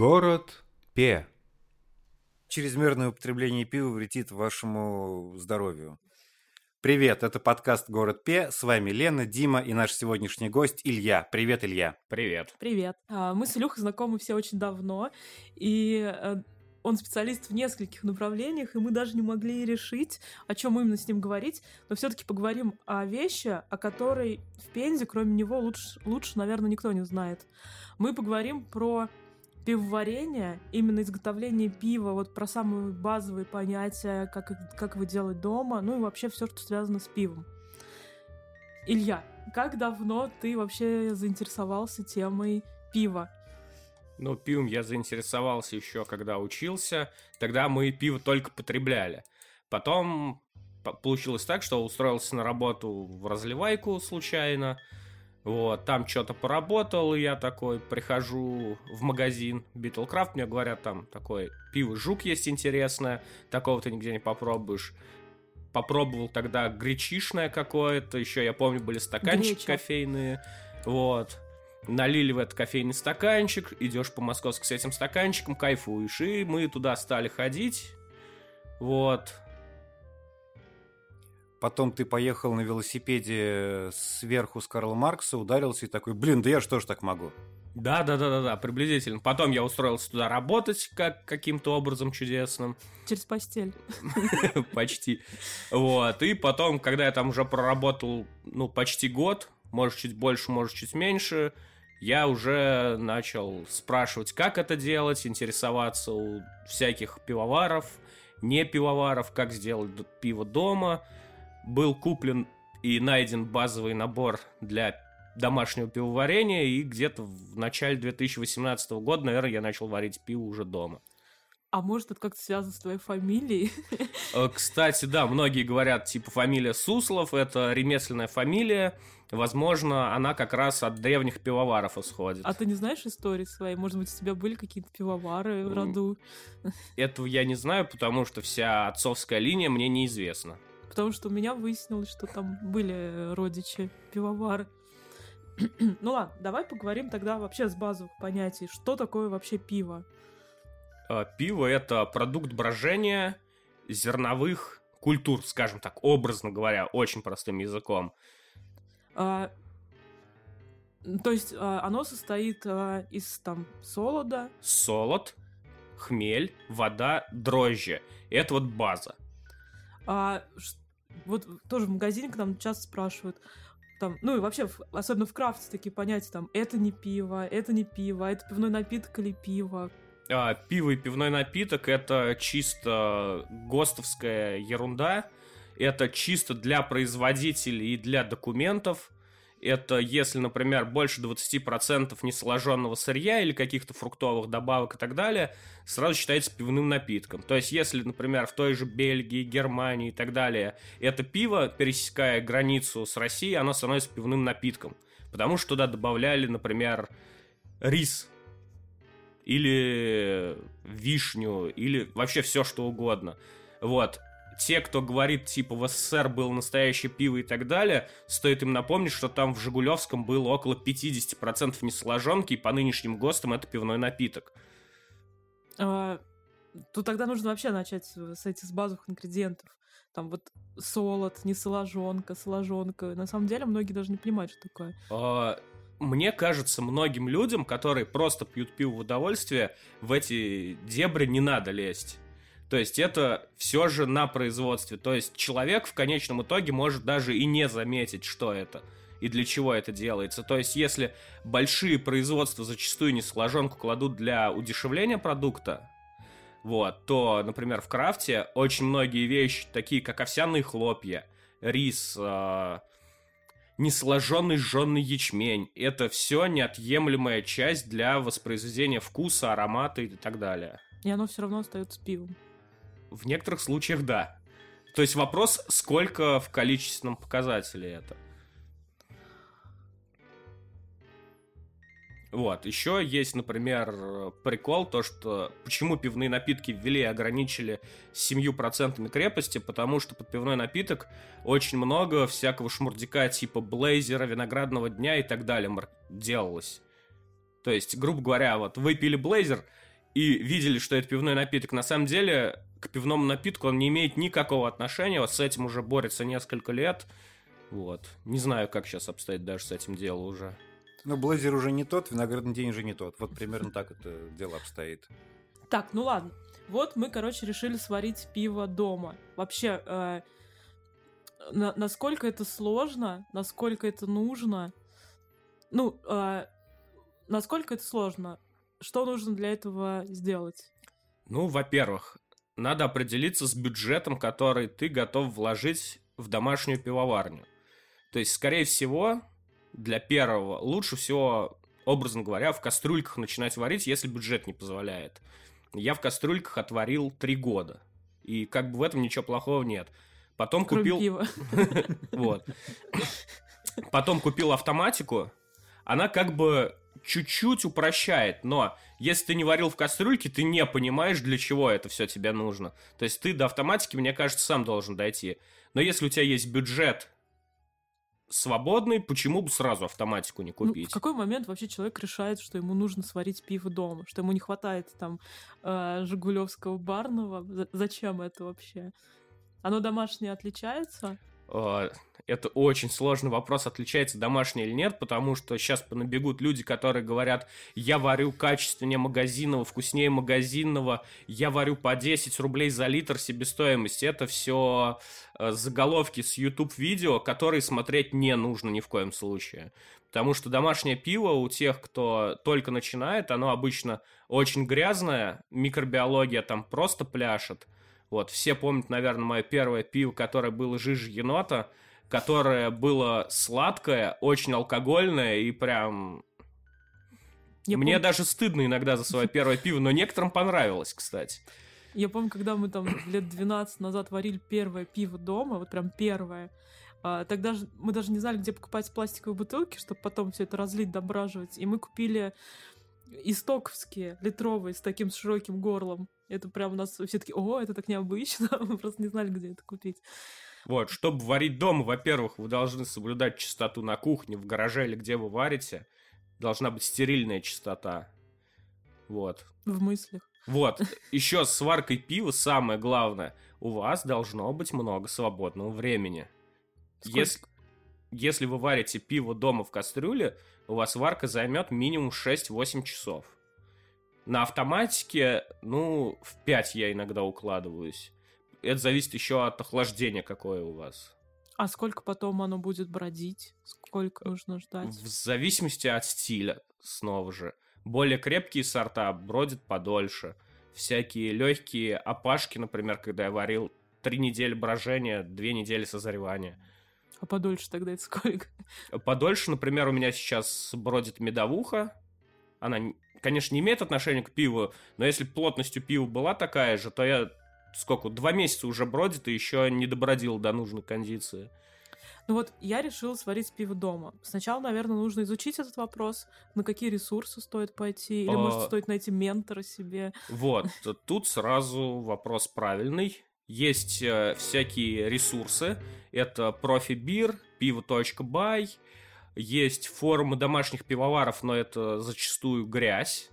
Город Пе. Чрезмерное употребление пива вредит вашему здоровью. Привет, это подкаст «Город Пе». С вами Лена, Дима и наш сегодняшний гость Илья. Привет, Илья. Привет. Привет. А, Мы с Илюхой знакомы все очень давно, и э, он специалист в нескольких направлениях, и мы даже не могли решить, о чем именно с ним говорить, но все-таки поговорим о вещи, о которой в Пензе, кроме него, лучше, лучше, наверное, никто не знает. Мы поговорим про пивоварение, именно изготовление пива, вот про самые базовые понятия, как, как его делать дома, ну и вообще все, что связано с пивом. Илья, как давно ты вообще заинтересовался темой пива? Ну, пивом я заинтересовался еще, когда учился. Тогда мы пиво только потребляли. Потом по- получилось так, что устроился на работу в разливайку случайно. Вот, там что-то поработал, и я такой прихожу в магазин Битлкрафт, мне говорят, там такое пиво жук есть интересное, такого ты нигде не попробуешь. Попробовал тогда гречишное какое-то, еще я помню, были стаканчики Греча. кофейные. Вот. Налили в этот кофейный стаканчик, идешь по Московску с этим стаканчиком, кайфуешь. И мы туда стали ходить. Вот. Потом ты поехал на велосипеде сверху с Карла Маркса, ударился и такой, блин, да я что ж так могу? Да, да, да, да, да, приблизительно. Потом я устроился туда работать как каким-то образом чудесным. Через постель. Почти. Вот. И потом, когда я там уже проработал, ну, почти год, может, чуть больше, может, чуть меньше, я уже начал спрашивать, как это делать, интересоваться у всяких пивоваров, не пивоваров, как сделать пиво дома. Был куплен и найден базовый набор для домашнего пивоварения, и где-то в начале 2018 года, наверное, я начал варить пиво уже дома. А может, это как-то связано с твоей фамилией? Э, Кстати, да, многие говорят, типа, фамилия Суслов, это ремесленная фамилия. Возможно, она как раз от древних пивоваров исходит. А ты не знаешь истории своей? Может быть, у тебя были какие-то пивовары в роду? Этого я не знаю, потому что вся отцовская линия мне неизвестна. Потому что у меня выяснилось, что там были э, родичи пивовары. ну ладно, давай поговорим тогда вообще с базовых понятий. Что такое вообще пиво? Э, Пиво – это продукт брожения зерновых культур, скажем так, образно говоря, очень простым языком. А, то есть а, оно состоит а, из там солода, Солод, хмель, вода, дрожжи. Это вот база. А вот тоже в магазине к нам часто спрашивают, там, ну и вообще, особенно в крафте такие понятия, там, это не пиво, это не пиво, это пивной напиток или пиво. А, пиво и пивной напиток это чисто ГОСТовская ерунда. Это чисто для производителей и для документов. Это если, например, больше 20% несоложенного сырья или каких-то фруктовых добавок и так далее, сразу считается пивным напитком. То есть, если, например, в той же Бельгии, Германии и так далее, это пиво, пересекая границу с Россией, оно становится пивным напитком. Потому что туда добавляли, например, рис или вишню, или вообще все что угодно. Вот. Те, кто говорит, типа, в СССР было настоящее пиво и так далее, стоит им напомнить, что там в Жигулевском было около 50% несоложенки, и по нынешним ГОСТам это пивной напиток. А, тут тогда нужно вообще начать с, этих с базовых ингредиентов. Там вот солод, не соложонка, соложонка. На самом деле многие даже не понимают, что такое. А, Мне кажется, многим людям, которые просто пьют пиво в удовольствие, в эти дебри не надо лезть. То есть это все же на производстве. То есть человек в конечном итоге может даже и не заметить, что это и для чего это делается. То есть если большие производства зачастую несоложенку кладут для удешевления продукта, вот, то, например, в крафте очень многие вещи, такие как овсяные хлопья, рис, а, несложенный жженый ячмень. Это все неотъемлемая часть для воспроизведения вкуса, аромата и так далее. И оно все равно остается пивом. В некоторых случаях да. То есть вопрос, сколько в количественном показателе это. Вот, еще есть, например, прикол, то, что почему пивные напитки ввели и ограничили 7% крепости, потому что под пивной напиток очень много всякого шмурдяка типа блейзера, виноградного дня и так далее делалось. То есть, грубо говоря, вот вы пили блейзер, и видели, что это пивной напиток. На самом деле, к пивному напитку он не имеет никакого отношения. Вот с этим уже борется несколько лет. Вот. Не знаю, как сейчас обстоит даже с этим дело уже. Ну, блейзер уже не тот, виноградный день уже не тот. Вот примерно так это дело обстоит. Так, ну ладно. Вот мы, короче, решили сварить пиво дома. Вообще, э, на- насколько это сложно, насколько это нужно. Ну, э, насколько это сложно? Что нужно для этого сделать? Ну, во-первых, надо определиться с бюджетом, который ты готов вложить в домашнюю пивоварню. То есть, скорее всего, для первого лучше всего, образно говоря, в кастрюльках начинать варить, если бюджет не позволяет. Я в кастрюльках отварил три года. И как бы в этом ничего плохого нет. Потом Кроме купил... пива. Вот. Потом купил автоматику. Она как бы чуть-чуть упрощает, но если ты не варил в кастрюльке, ты не понимаешь, для чего это все тебе нужно. То есть ты до автоматики, мне кажется, сам должен дойти. Но если у тебя есть бюджет свободный, почему бы сразу автоматику не Ну, купить? в какой момент вообще человек решает, что ему нужно сварить пиво дома, что ему не хватает там э, Жигулевского барного? За- Зачем это вообще? Оно домашнее отличается? Э, Это очень сложный вопрос, отличается домашний или нет, потому что сейчас понабегут люди, которые говорят, я варю качественнее магазинного, вкуснее магазинного, я варю по 10 рублей за литр себестоимости. Это все заголовки с YouTube-видео, которые смотреть не нужно ни в коем случае. Потому что домашнее пиво у тех, кто только начинает, оно обычно очень грязное, микробиология там просто пляшет. Вот, все помнят, наверное, мое первое пиво, которое было жиже енота, которое было сладкое, очень алкогольное и прям... Я Мне помню- даже стыдно иногда за свое первое пиво, но некоторым понравилось, кстати. Я помню, когда мы там лет 12 назад варили первое пиво дома, вот прям первое, а, тогда же мы даже не знали, где покупать пластиковые бутылки, чтобы потом все это разлить, дображивать. И мы купили истоковские, литровые, с таким широким горлом. Это прям у нас все таки о, это так необычно. Мы просто не знали, где это купить. Вот, чтобы варить дома, во-первых, вы должны соблюдать чистоту на кухне, в гараже или где вы варите. Должна быть стерильная чистота. Вот. В мыслях. Вот, еще с сваркой пива самое главное. У вас должно быть много свободного времени. Сколько? Если, если вы варите пиво дома в кастрюле, у вас варка займет минимум 6-8 часов. На автоматике, ну, в 5 я иногда укладываюсь. Это зависит еще от охлаждения, какое у вас. А сколько потом оно будет бродить? Сколько нужно ждать? В зависимости от стиля, снова же. Более крепкие сорта бродят подольше. Всякие легкие опашки, например, когда я варил, три недели брожения, две недели созревания. А подольше тогда это сколько? Подольше, например, у меня сейчас бродит медовуха. Она, конечно, не имеет отношения к пиву, но если б плотностью пива была такая же, то я сколько, два месяца уже бродит и еще не добродил до нужной кондиции. Ну вот я решила сварить пиво дома. Сначала, наверное, нужно изучить этот вопрос, на какие ресурсы стоит пойти, или, может, А. стоит найти ментора себе. Вот, тут сразу вопрос правильный. Есть э, всякие ресурсы. Это профибир, пиво.бай. Есть форумы домашних пивоваров, но это зачастую грязь.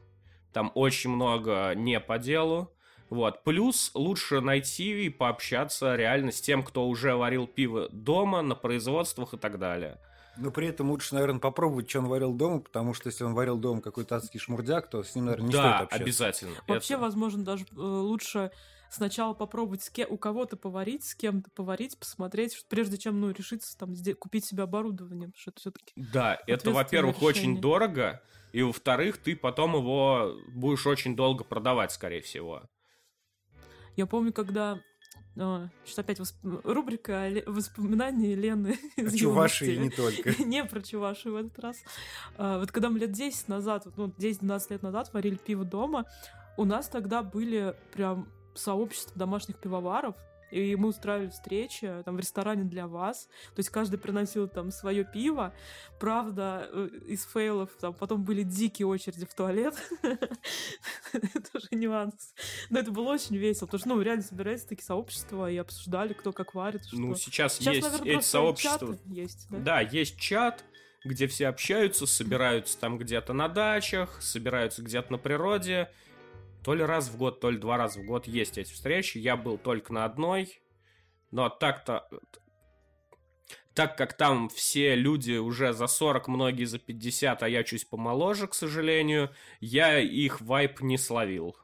Там очень много не по делу. Вот. Плюс лучше найти и пообщаться реально с тем, кто уже варил пиво дома, на производствах и так далее. Но при этом лучше, наверное, попробовать, что он варил дома, потому что если он варил дома какой-то адский шмурдяк, то с ним, наверное, не да, стоит общаться. обязательно. Вообще, Это- возможно, даже э, лучше сначала попробовать с ке- у кого-то поварить, с кем-то поварить, посмотреть, что- прежде чем, ну, решиться там купить себе оборудование, потому что это все-таки Да, это, во-первых, очень дорого, и, во-вторых, ты потом его будешь очень долго продавать, скорее всего. Я помню, когда... Что опять восп- рубрика воспоминания Лены из Чуваши и не только. Не про Чуваши в этот раз. А, Вот когда мы лет 10 назад, ну, 10-12 лет назад варили пиво дома, у нас тогда были прям сообщества домашних пивоваров, и мы устраивали встречи там в ресторане для вас. То есть каждый приносил там свое пиво. Правда, э, из фейлов там потом были дикие очереди в туалет. Это уже нюанс. Но это было очень весело, потому что, ну, реально собираются такие сообщества и обсуждали, кто как варит. Ну, сейчас, есть эти сообщества. Да, есть чат, где все общаются, собираются там где-то на дачах, собираются где-то на природе то ли раз в год, то ли два раза в год есть эти встречи. Я был только на одной, но так-то... Так как там все люди уже за 40, многие за 50, а я чуть помоложе, к сожалению, я их вайп не словил.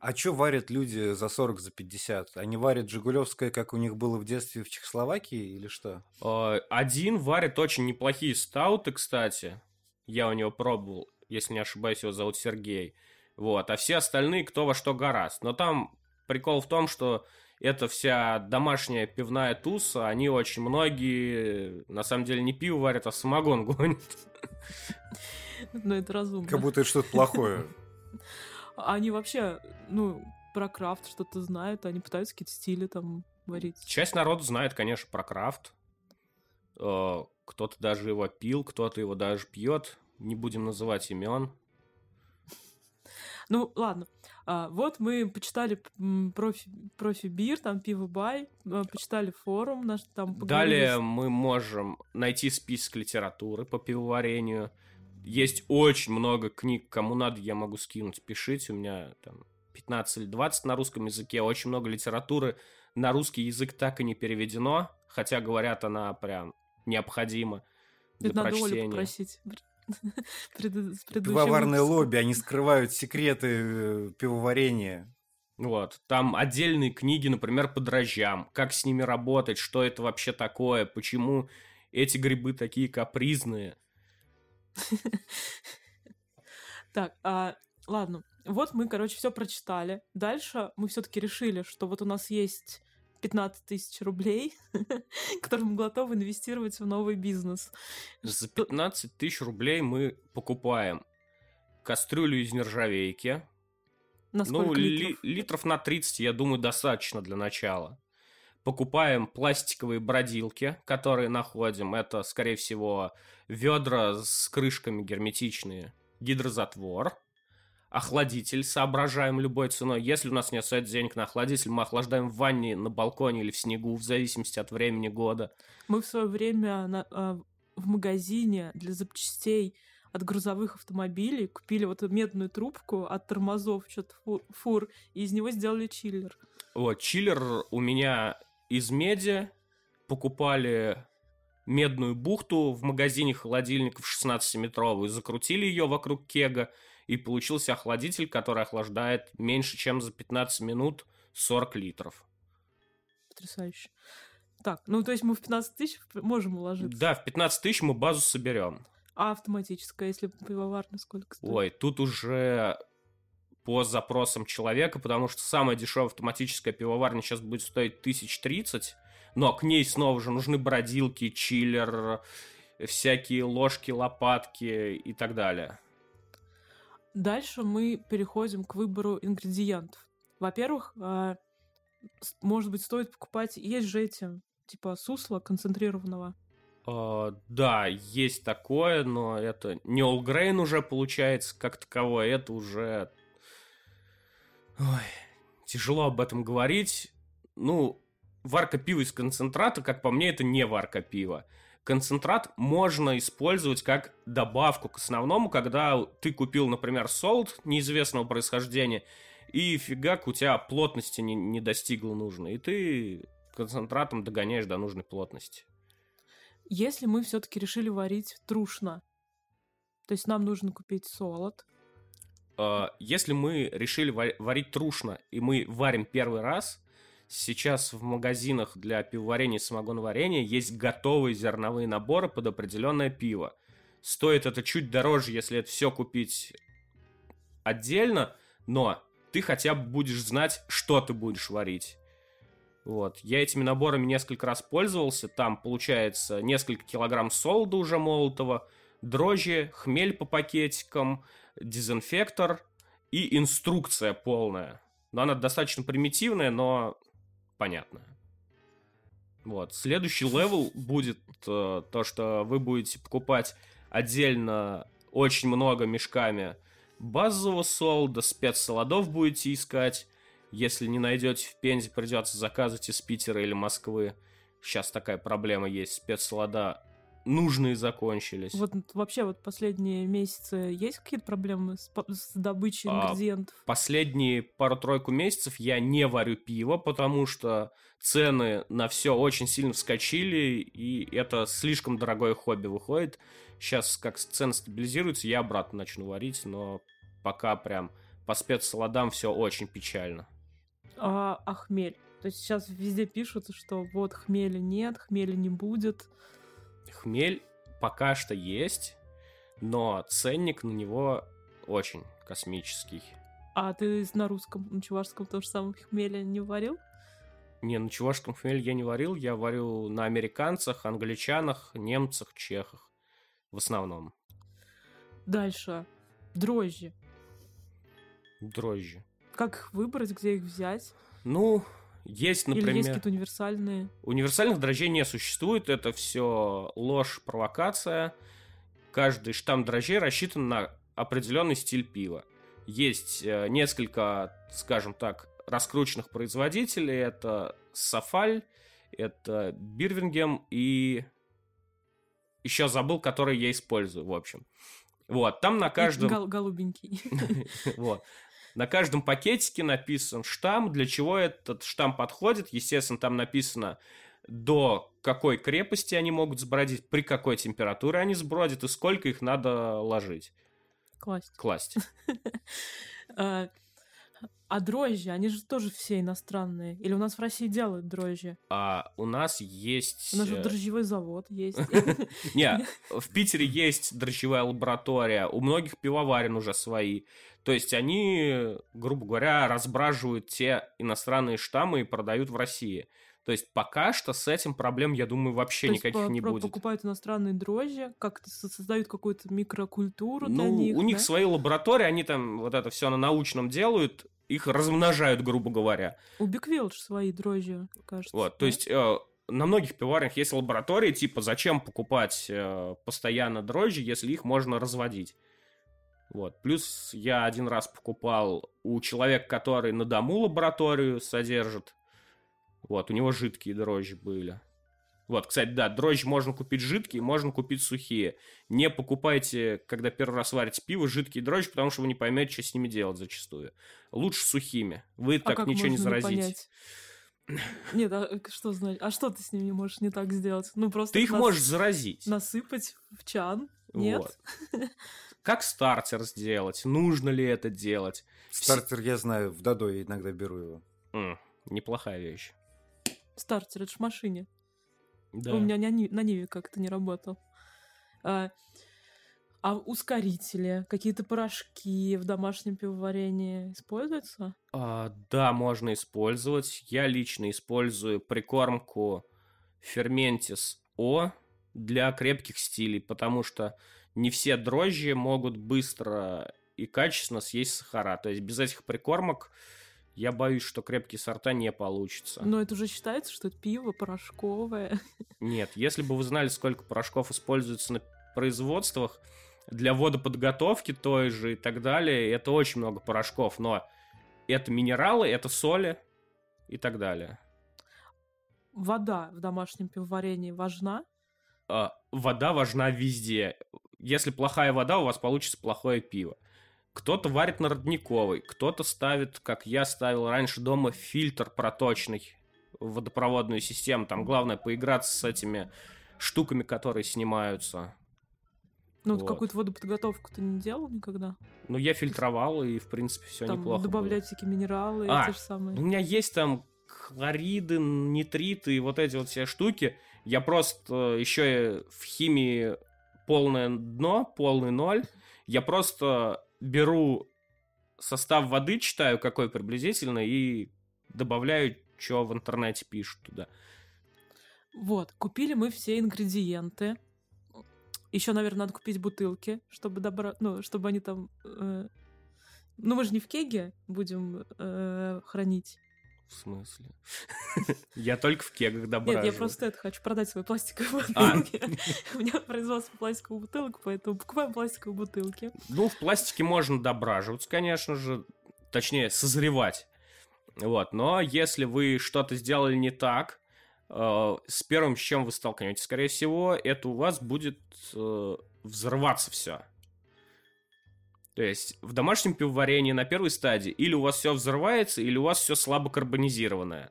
А что варят люди за 40, за 50? Они варят Жигулевское, как у них было в детстве в Чехословакии, или что? Э, один варит очень неплохие стауты, кстати. Я у него пробовал, если не ошибаюсь, его зовут Сергей. Вот, а все остальные кто во что гораст. Но там прикол в том, что эта вся домашняя пивная туса, они очень многие, на самом деле, не пиво варят, а самогон гонят. Ну, это разумно. Как будто это что-то плохое. Они вообще, ну, про крафт что-то знают, они пытаются какие-то стили там варить. Часть народа знает, конечно, про крафт. Э, кто-то даже его пил, кто-то его даже пьет. Не будем называть имен. Ну, ладно. А, вот мы почитали профи, профи бир, там пиво бай, а, почитали форум наш там. Далее мы можем найти список литературы по пивоварению. Есть очень много книг, кому надо, я могу скинуть, пишите. У меня там 15 или 20 на русском языке, очень много литературы на русский язык так и не переведено, хотя говорят, она прям необходима для Это прочтения. надо Олю попросить. Пивоварное лобби, они скрывают секреты э, пивоварения. Вот, там отдельные книги, например, по дрожжам, как с ними работать, что это вообще такое, почему эти грибы такие капризные. Так, а, ладно. Вот мы, короче, все прочитали. Дальше мы все-таки решили, что вот у нас есть 15 тысяч рублей, которые мы готовы инвестировать в новый бизнес. За 15 тысяч рублей мы покупаем кастрюлю из нержавейки. На ну, литров? Ли, литров на 30, я думаю, достаточно для начала. Покупаем пластиковые бродилки, которые находим. Это, скорее всего, ведра с крышками герметичные. Гидрозатвор охладитель соображаем любой ценой. Если у нас не остается денег на охладитель, мы охлаждаем в ванне, на балконе или в снегу, в зависимости от времени года. Мы в свое время на, э, в магазине для запчастей от грузовых автомобилей купили вот эту медную трубку от тормозов что-то фур, фур, и из него сделали чиллер. Вот, чиллер у меня из меди. Покупали медную бухту в магазине холодильников 16-метровую, закрутили ее вокруг кега, и получился охладитель, который охлаждает меньше, чем за 15 минут 40 литров. Потрясающе. Так, ну то есть мы в 15 тысяч можем уложиться? Да, в 15 тысяч мы базу соберем. А автоматическая, если пивоварная, сколько стоит? Ой, тут уже по запросам человека, потому что самая дешевая автоматическая пивоварня сейчас будет стоить 1030, но к ней снова же нужны бродилки, чиллер, всякие ложки, лопатки и так далее. Дальше мы переходим к выбору ингредиентов. Во-первых, а, может быть, стоит покупать... Есть же эти, типа, сусла концентрированного. Uh, да, есть такое, но это не all grain уже получается как таковое, это уже... Ой, тяжело об этом говорить. Ну, варка пива из концентрата, как по мне, это не варка пива концентрат можно использовать как добавку к основному, когда ты купил, например, солд неизвестного происхождения, и фигак у тебя плотности не, не достигла нужной, и ты концентратом догоняешь до нужной плотности. Если мы все-таки решили варить трушно, то есть нам нужно купить солод. А, если мы решили варить трушно, и мы варим первый раз, сейчас в магазинах для пивоварения и самогоноварения есть готовые зерновые наборы под определенное пиво. Стоит это чуть дороже, если это все купить отдельно, но ты хотя бы будешь знать, что ты будешь варить. Вот. Я этими наборами несколько раз пользовался. Там получается несколько килограмм солода уже молотого, дрожжи, хмель по пакетикам, дезинфектор и инструкция полная. Но она достаточно примитивная, но понятно. Вот. Следующий level будет э, то, что вы будете покупать отдельно очень много мешками базового солода, спецсолодов будете искать. Если не найдете в Пензе, придется заказывать из Питера или Москвы. Сейчас такая проблема есть. Спецсолода нужные закончились. Вот вообще вот последние месяцы есть какие-то проблемы с, с добычей А, ингредиентов? Последние пару-тройку месяцев я не варю пиво, потому что цены на все очень сильно вскочили, и это слишком дорогое хобби выходит. Сейчас как цены стабилизируются, я обратно начну варить, но пока прям по спецсолодам все очень печально. А, а хмель? То есть сейчас везде пишут, что вот хмеля нет, хмеля не будет. Хмель пока что есть, но ценник на него очень космический. А ты на русском, на чувашском то же самое хмеля не варил? Не, на чувашском хмель я не варил, я варю на американцах, англичанах, немцах, чехах. В основном. Дальше. Дрожжи. Дрожжи. Как их выбрать, где их взять? Ну, есть, Или есть например... какие-то универсальные? Универсальных дрожжей не существует, это все ложь, провокация. Каждый штамм дрожжей рассчитан на определенный стиль пива. Есть э, несколько, скажем так, раскрученных производителей. Это Сафаль, это Бирвингем и еще забыл, который я использую, в общем. Вот, там на каждом... гол- голубенький. Вот. На каждом пакетике написан штамм, для чего этот штамм подходит. Естественно, там написано до какой крепости они могут сбродить, при какой температуре они сбродят и сколько их надо ложить, Класть. класть. А, дрожжи, они же тоже все иностранные. Или у нас в России делают дрожжи? А у нас есть... У нас же э, дрожжевой завод есть. Не, в Питере есть дрожжевая лаборатория, у многих пивоварен уже свои. То есть они, грубо говоря, разбраживают те иностранные штаммы и продают в России. То есть пока что с этим проблем, я думаю, вообще То никаких по- не будет. покупают иностранные дрожжи, как-то со- создают какую-то микрокультуру для Ну, них. у них да? свои лаборатории, они там вот это все на научном делают, их размножают, грубо говоря. У Биквилдж свои дрожжи, кажется. Вот, то есть э, на многих пивоварнях есть лаборатории, типа, зачем покупать э, постоянно дрожжи, если их можно разводить. Вот. Плюс я один раз покупал у человека, который на дому лабораторию содержит. Вот, у него жидкие дрожжи были. Вот, кстати, да, дрожжи можно купить жидкие, можно купить сухие. Не покупайте, когда первый раз варите пиво, жидкие дрожжи, потому что вы не поймете, что с ними делать зачастую. Лучше сухими. Вы А так как ничего не заразите. понять? Нет, а что значит? А что ты с ними не можешь не так сделать? Ну просто Ты их нас- можешь заразить. насыпать в чан? Нет? Вот. Как стартер сделать? Нужно ли это делать? Стартер, я знаю, в Дадо я иногда беру его. М, неплохая вещь. Стартер, это ж в машине. Да. У меня на, на Ниве как-то не работал. А, а ускорители, какие-то порошки в домашнем пивоварении используются? А, да, можно использовать. Я лично использую прикормку Ферментис О для крепких стилей, потому что не все дрожжи могут быстро и качественно съесть сахара. То есть без этих прикормок я боюсь, что крепкие сорта не получится. Но это уже считается, что это пиво порошковое. Нет, если бы вы знали, сколько порошков используется на производствах для водоподготовки той же и так далее, это очень много порошков, но это минералы, это соли и так далее. Вода в домашнем пивоварении важна? А, вода важна везде. Если плохая вода, у вас получится плохое пиво. Кто-то варит на родниковой, кто-то ставит, как я ставил раньше дома, фильтр проточный в водопроводную систему. Там главное поиграться с этими штуками, которые снимаются. Ну, вот какую-то водоподготовку ты не делал никогда? Ну, я фильтровал, и, в принципе, все Там неплохо добавлять всякие минералы, А, те же самые. было. У меня есть там хлориды, нитриты и вот эти вот все штуки. Я просто еще в химии полное дно, полный ноль. Я просто беру состав воды, читаю, какой приблизительно, и добавляю, что в интернете пишут туда. Вот, купили мы все ингредиенты. Еще, наверное, надо купить бутылки, чтобы добра... ну, чтобы они там. э, Ну, мы же не в кеге будем э, хранить. В смысле? Я только в кегах Нет, добавляю. я просто это хочу продать свои пластиковые А. бутылки. У меня производство пластиковых бутылок, поэтому покупаем пластиковые бутылки. Ну, в пластике можно дображиваться, конечно же. Точнее, созревать. Вот. Но если вы что-то сделали не так, э, с первым, с чем вы столкнетесь, скорее всего, это у вас будет э, взрываться все. То есть в домашнем пивоварении на первой стадии или у вас все взрывается, или у вас все слабо карбонизированное.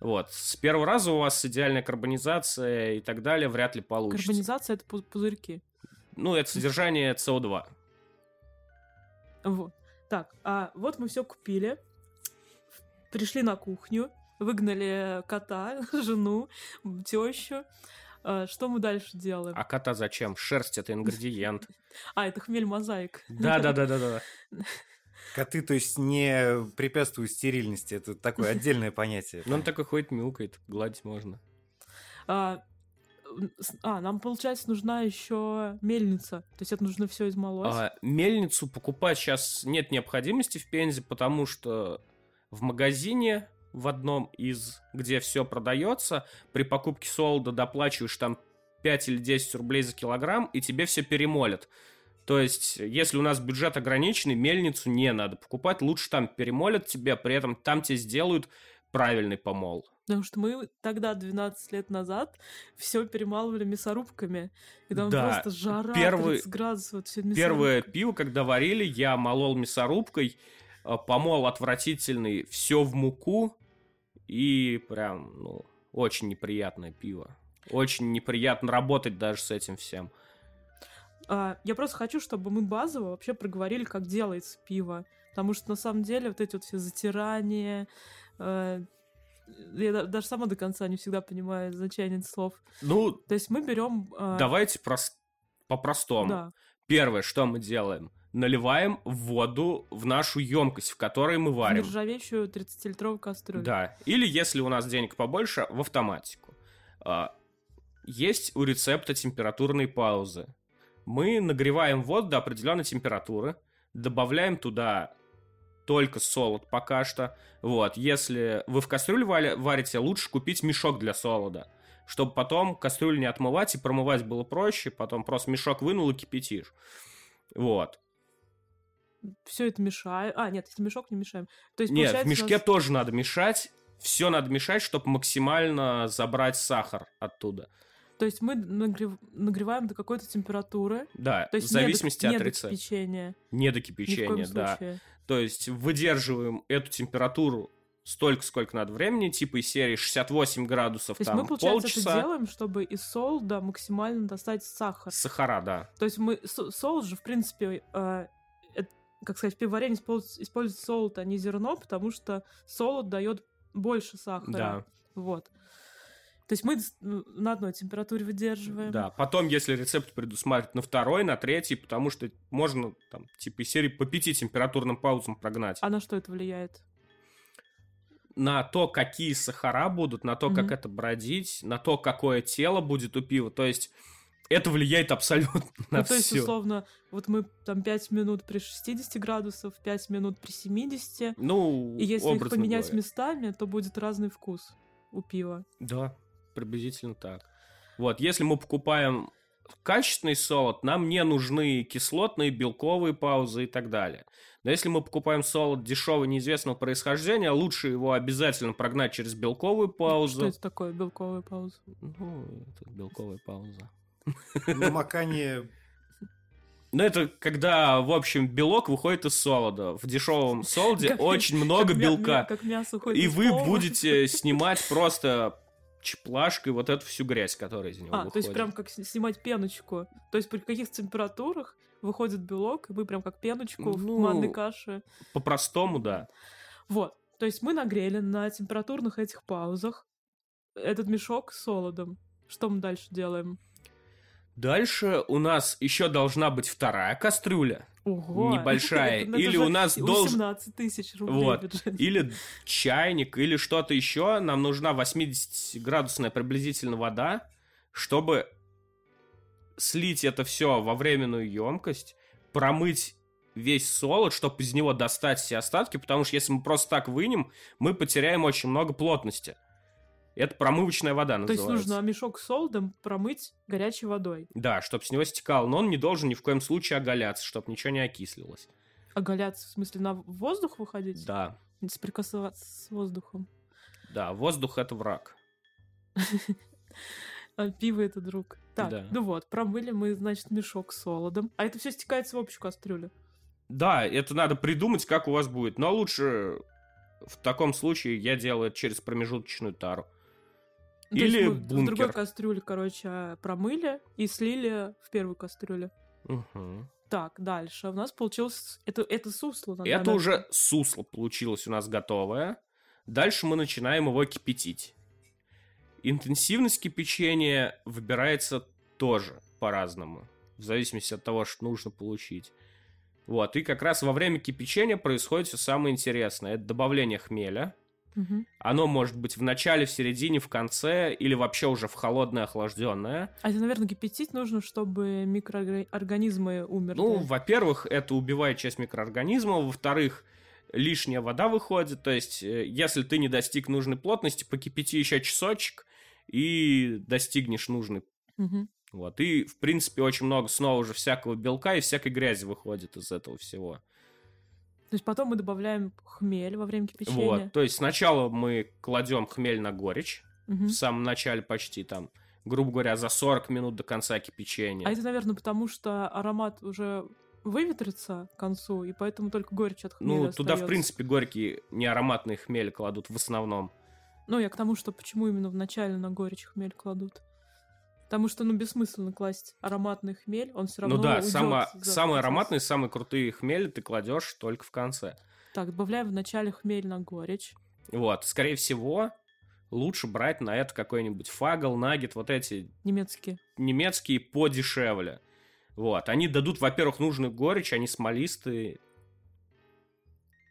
Вот. С первого раза у вас идеальная карбонизация и так далее вряд ли получится. Карбонизация — это пу- пузырьки. Ну, это содержание СО2. Вот. Так, а вот мы все купили, пришли на кухню, выгнали кота, жену, тещу. А, Что мы дальше делаем? А кота зачем? Шерсть это ингредиент. А, это хмель мозаик. Да-да-да-да-да. Коты, то есть, не препятствуют стерильности. Это такое отдельное понятие. Ну, он такой ходит, мяукает, гладить можно. А, а, нам, получается, нужна еще мельница. То есть это нужно все измолоть. А, мельницу покупать сейчас нет необходимости в Пензе, потому что в магазине в одном из, где все продается, при покупке солода доплачиваешь там 5 или 10 рублей за килограмм, и тебе все перемолят. То есть, если у нас бюджет ограниченный, мельницу не надо покупать, лучше там перемолят тебе, при этом там тебе сделают правильный помол. Потому что мы тогда, 12 лет назад, все перемалывали мясорубками. И там Да, просто жара, первый- 30 градусов. Вот всё Первое пиво, когда варили, я молол мясорубкой, э, помол отвратительный, все в муку, и прям, ну, очень неприятное пиво. Очень неприятно работать даже с этим всем. А, я просто хочу, чтобы мы базово вообще проговорили, как делается пиво. Потому что на самом деле вот эти вот все затирания... э, я да- даже сама до конца не всегда понимаю значение слов. Ну, То есть мы берем... э, давайте прос- по-простому. Да. Первое, что мы делаем? Наливаем воду в нашу емкость, в которой мы В варим. нержавеющую 30-литровую кастрюлю. Да. Или если у нас денег побольше, в автоматику. А, Есть у рецепта температурные паузы. Мы нагреваем воду до определенной температуры, добавляем туда только солод пока что. Вот, если вы в кастрюле вали- варите, лучше купить мешок для солода, чтобы потом кастрюлю не отмывать и промывать было проще, потом просто мешок вынул и кипятишь. Вот. Все это мешаем. А, нет, если мешок не мешаем. То есть, Нет, в мешке нас- тоже надо мешать. Все надо мешать, чтобы максимально забрать сахар оттуда. То есть мы нагрев- нагреваем до какой-то температуры. Да, То есть в зависимости не от до, рецепта. кипячения. Не до Ни в кипячения, коем да. случае. То есть выдерживаем эту температуру столько, сколько надо времени, типа из серии 68 градусов, То есть там мы, получается, полчаса. это делаем, чтобы из солода максимально достать сахар. Сахара, да. То есть мы со- солод же, в принципе, э, как сказать, в пивоварении используется солод, а не зерно, потому что солод дает больше сахара. Да. Вот. То есть мы на одной температуре выдерживаем. Да, потом, если рецепт предусматривает на второй, на третий, потому что можно, там, типа, из серии по пяти температурным паузам прогнать. А на что это влияет? на то, какие сахара будут, на то, как Мгм. это бродить, на то, какое тело будет у пива. То есть это влияет абсолютно на ну, то есть, все. условно, вот мы там 5 минут при 60 градусах, 5 минут при 70, Ну, и если их поменять говоря. местами, то будет разный вкус у пива. Да, приблизительно так. Вот, если мы покупаем качественный солод, нам не нужны кислотные, белковые паузы и так далее. Но если мы покупаем солод дешевого, неизвестного происхождения, лучше его обязательно прогнать через белковую паузу. Что это такое, белковая пауза? Ну, это белковая пауза. Намокание Ну, это когда, в общем, белок выходит из солода. В дешевом солоде Как- очень много Как мя- мя- белка. Как мясо уходит И из вы плова. будете снимать просто чеплашкой вот эту всю грязь, которая из него А, то выходит. есть прям как снимать пеночку. То есть при каких температурах выходит белок, и мы прям как пеночку Ну, в манной каше. По-простому, да. Вот. То есть мы нагрели на температурных этих паузах этот мешок с солодом. Что мы дальше делаем? Дальше у нас еще должна быть вторая кастрюля. Ого! Небольшая. Или у нас должен- 18 тысяч рублей Вот. бюджет. Или чайник, или что-то еще. Нам нужна 80-градусная приблизительно вода, чтобы слить это все во временную емкость, промыть весь солод, чтобы из него достать все остатки, потому что если мы просто так вынем, мы потеряем очень много плотности. Это промывочная вода То есть называется. нужно мешок с солодом промыть горячей водой. Да, чтобы с него стекало, но он не должен ни в коем случае оголяться, чтобы ничего не окислилось. Оголяться, в смысле, на воздух выходить? Да, Соприкасаться с воздухом. да, воздух это враг. А пиво это друг. Так, Да. ну вот, промыли мы, значит, мешок с солодом. А это все стекается в общую кастрюлю. Да, это надо придумать, как у вас будет. Но лучше в таком случае я делаю это через промежуточную тару. Или мы в другой бункер. кастрюле, короче, промыли и слили в первую кастрюлю. Мгм. Так, дальше. У нас получилось... Это, это сусло. на- Это уже сусло получилось у нас готовое. Дальше мы начинаем его кипятить. Интенсивность кипячения выбирается тоже по-разному. В зависимости от того, что нужно получить. Вот, и как раз во время кипячения происходит все самое интересное. Это добавление хмеля. Мгм. Оно может быть в начале, в середине, в конце, или вообще уже в холодное, охлажденное. А это, наверное, кипятить нужно, чтобы микроорганизмы умерли. Ну, во-первых, это убивает часть микроорганизмов, во-вторых, лишняя вода выходит, то есть, э, если ты не достиг нужной плотности, покипяти еще часочек и достигнешь нужной. Мгм. Вот, и, в принципе, очень много снова уже всякого белка и всякой грязи выходит из этого всего. То есть потом мы добавляем хмель во время кипячения. Вот, то есть сначала мы кладем хмель на горечь, Мгм. в самом начале почти там, грубо говоря, за 40 минут до конца кипячения. А это, наверное, потому что аромат уже выветрится к концу, и поэтому только горечь от хмеля Ну, туда, в принципе, горькие неароматные хмели кладут в основном. Ну, я к тому, что почему именно в начале на горечь хмель кладут. Потому что, ну, бессмысленно класть ароматный хмель, он все равно Ну да, уйдёт само- за самые крутые хмели ты кладешь только в конце. Так, добавляем в начале хмель на горечь. Вот, скорее всего, лучше брать на это какой-нибудь фагл, нагет, вот эти Немецкий. немецкие подешевле. Вот, они дадут, во-первых, нужную горечь, они смолистые.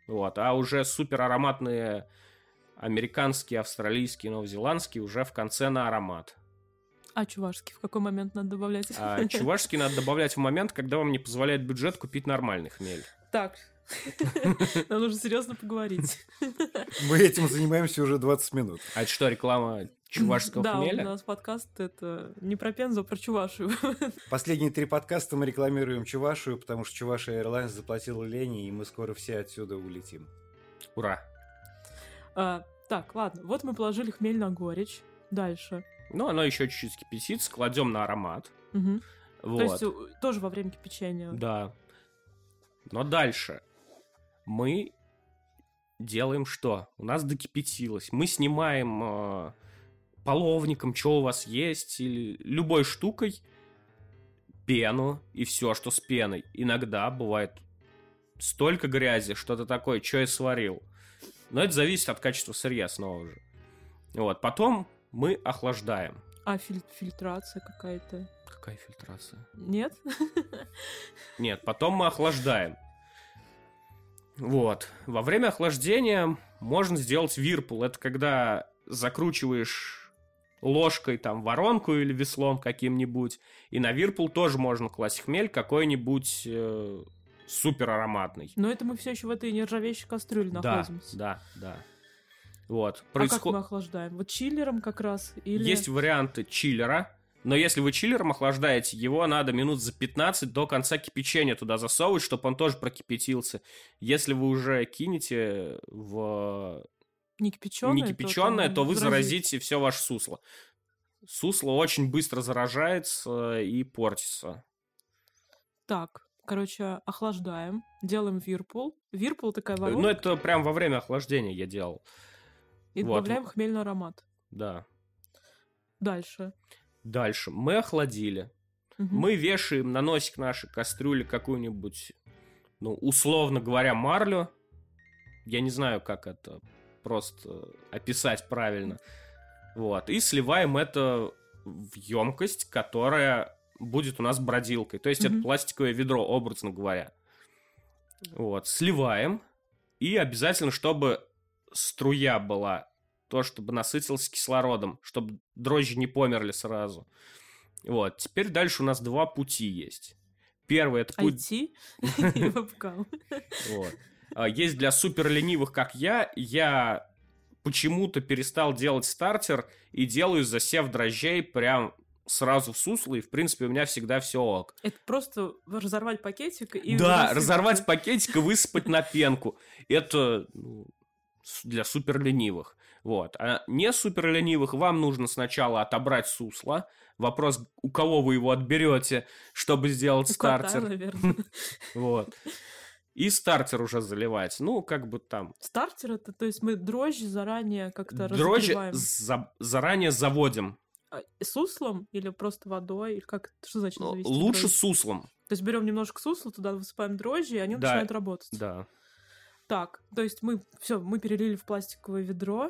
Вот, а уже супер ароматные американские, австралийские, новозеландские уже в конце на аромат. А чувашский в какой момент надо добавлять? А чувашский надо добавлять в момент, когда вам не позволяет бюджет купить нормальный хмель. Так. Нам нужно серьезно поговорить. Мы этим занимаемся уже 20 минут. А это что, реклама чувашского да, хмеля? у нас подкаст это не про Пензу, а про Чувашию. Последние три подкаста мы рекламируем Чувашию, потому что Чувашия Airlines заплатила Лене, и мы скоро все отсюда улетим. Ура. А, Так, ладно. Вот мы положили хмель на горечь. Дальше. Ну, оно еще чуть-чуть кипятится, кладем на аромат. Мгм. Вот. То есть э, тоже во время кипячения. Да. Но дальше мы делаем что? У нас докипятилось. Мы снимаем э, половником, что у вас есть, или любой штукой пену и все, что с пеной. Иногда бывает столько грязи, что-то такое, что я сварил. Но это зависит от качества сырья снова же. Вот, потом мы охлаждаем. А филь- фильтрация какая-то? Какая фильтрация? Нет? Нет, потом мы охлаждаем. Вот. Во время охлаждения можно сделать вирпул. Это когда закручиваешь ложкой там воронку или веслом каким-нибудь. И на вирпул тоже можно класть хмель какой-нибудь э, супер ароматный. Но это мы все еще в этой нержавеющей кастрюле Да, находимся. да, да. Вот. А как мы Происход- охлаждаем? Вот чиллером как раз? Или... Есть варианты чиллера, но если вы чиллером охлаждаете, его надо минут за 15 до конца кипячения туда засовывать, чтобы он тоже прокипятился. Если вы уже кинете в не кипяченое, не кипяченое, то вы заразит. заразите все ваше сусло. Сусло очень быстро заражается и портится. Так, короче, охлаждаем, делаем вирпул. Вирпул такая воронка, Ну, это прям во время охлаждения я делал. И вот. добавляем хмельный аромат. Да. Дальше. Дальше. Мы охладили. Мгм. Мы вешаем на носик нашей кастрюли какую-нибудь, ну, условно говоря, марлю. Я не знаю, как это просто описать правильно. Вот. И сливаем это в емкость, которая будет у нас бродилкой. То есть это Мгм. пластиковое ведро, образно говоря. Вот. Сливаем. И обязательно, чтобы струя была. То, чтобы насытился кислородом. Чтобы дрожжи не померли сразу. Вот. Теперь дальше у нас два пути есть. Первый это путь... IT и вебкам. Вот. А, Есть для супер ленивых, как я. Я почему-то перестал делать стартер и делаю засев дрожжей прям сразу в сусло, и, в принципе, у меня всегда все ок. Это просто разорвать пакетик и... да, высыпать. разорвать пакетик и высыпать на пенку. Это ну, для суперленивых. Вот. А не суперленивых вам нужно сначала отобрать сусло. Вопрос, у кого вы его отберете, чтобы сделать У кота, стартер. наверное. Вот. И стартер уже заливать. Ну, как бы там. Стартер это, то есть мы дрожжи заранее как-то Дрожжи за- заранее заводим. А, Суслом или просто водой? Или как? Что значит Ну, завести Лучше дрожжи? суслом. То есть берем немножко сусла, туда высыпаем дрожжи, и они Да. начинают работать. Да. Так, то есть мы все, мы перелили в пластиковое ведро,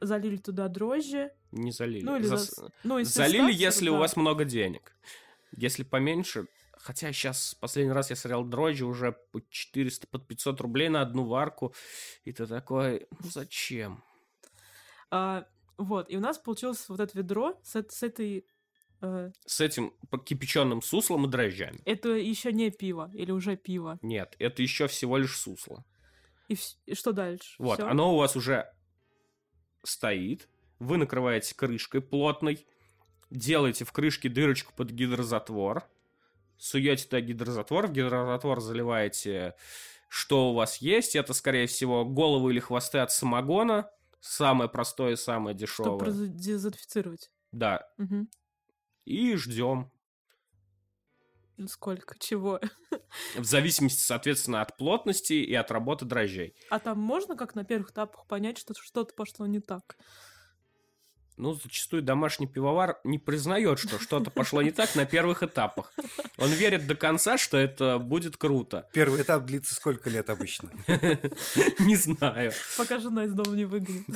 залили туда дрожжи. Не залили. Ну, или Зас- зас- ну, если Залили, стартер, если у да. вас много денег. Если поменьше... Хотя сейчас, последний раз я смотрел дрожжи уже по 400, под 500 рублей на одну варку. И ты такой, ну зачем? А, вот, и у нас получилось вот это ведро с, с этой... э, С этим кипяченым суслом и дрожжами. это еще не пиво, или уже пиво. Нет, это еще всего лишь сусло. И, вс- и что дальше? Вот, Всё? оно у вас уже стоит. Вы накрываете крышкой плотной. Делаете в крышке дырочку под гидрозатвор. Суете туда гидрозатвор. В гидрозатвор заливаете, что у вас есть. Это, скорее всего, головы или хвосты от самогона. Самое простое самое Чтобы дешевое. прозе- дезинфицировать. Да. Мгм. И ждем. Сколько? Чего? В зависимости, соответственно, от плотности и от работы дрожжей. А там можно как на первых этапах понять, что что-то пошло не так? Ну, зачастую домашний пивовар не признает, что что-то пошло не так на первых этапах. Он верит до конца, что это будет круто. Первый этап длится сколько лет обычно? Не знаю. Пока жена из дома не выгонит.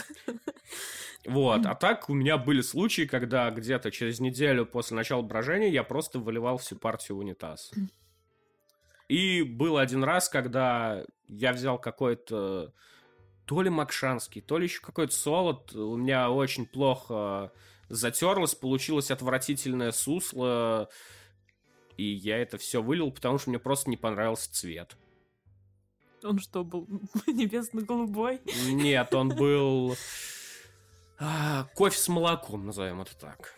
Вот. А так у меня были случаи, когда где-то через неделю после начала брожения я просто выливал всю партию в унитаз. И был один раз, когда я взял какой-то то ли макшанский, то ли еще какой-то солод. У меня очень плохо затерлось, получилось отвратительное сусло. И я это все вылил, потому что мне просто не понравился цвет. Он что, был небесно-голубой? Нет, он был... а, кофе с молоком, назовем это так.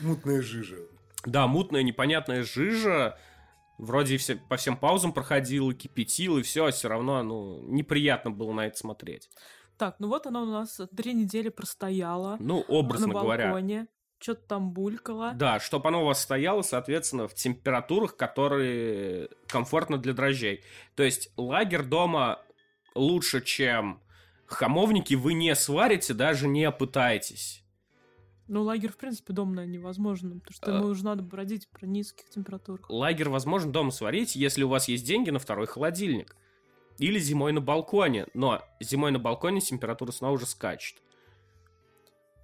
Мутная жижа. Да, мутная, непонятная жижа. Вроде все, по всем паузам проходил, и кипятил, и все, а все равно, ну, неприятно было на это смотреть. Так, ну вот она у нас три недели простояла Ну, образно на говоря. балконе. Что-то там булькало. Да, чтобы оно у вас стояло, соответственно, в температурах, которые комфортны для дрожжей. То есть лагерь дома лучше, чем хамовники, вы не сварите, даже не пытаетесь. Ну, лагерь, в принципе, дома наверное, невозможно, потому что А. ему уже надо бродить при низких температурах. Лагерь возможно дома сварить, если у вас есть деньги на второй холодильник. Или зимой на балконе. Но зимой на балконе температура снова уже скачет.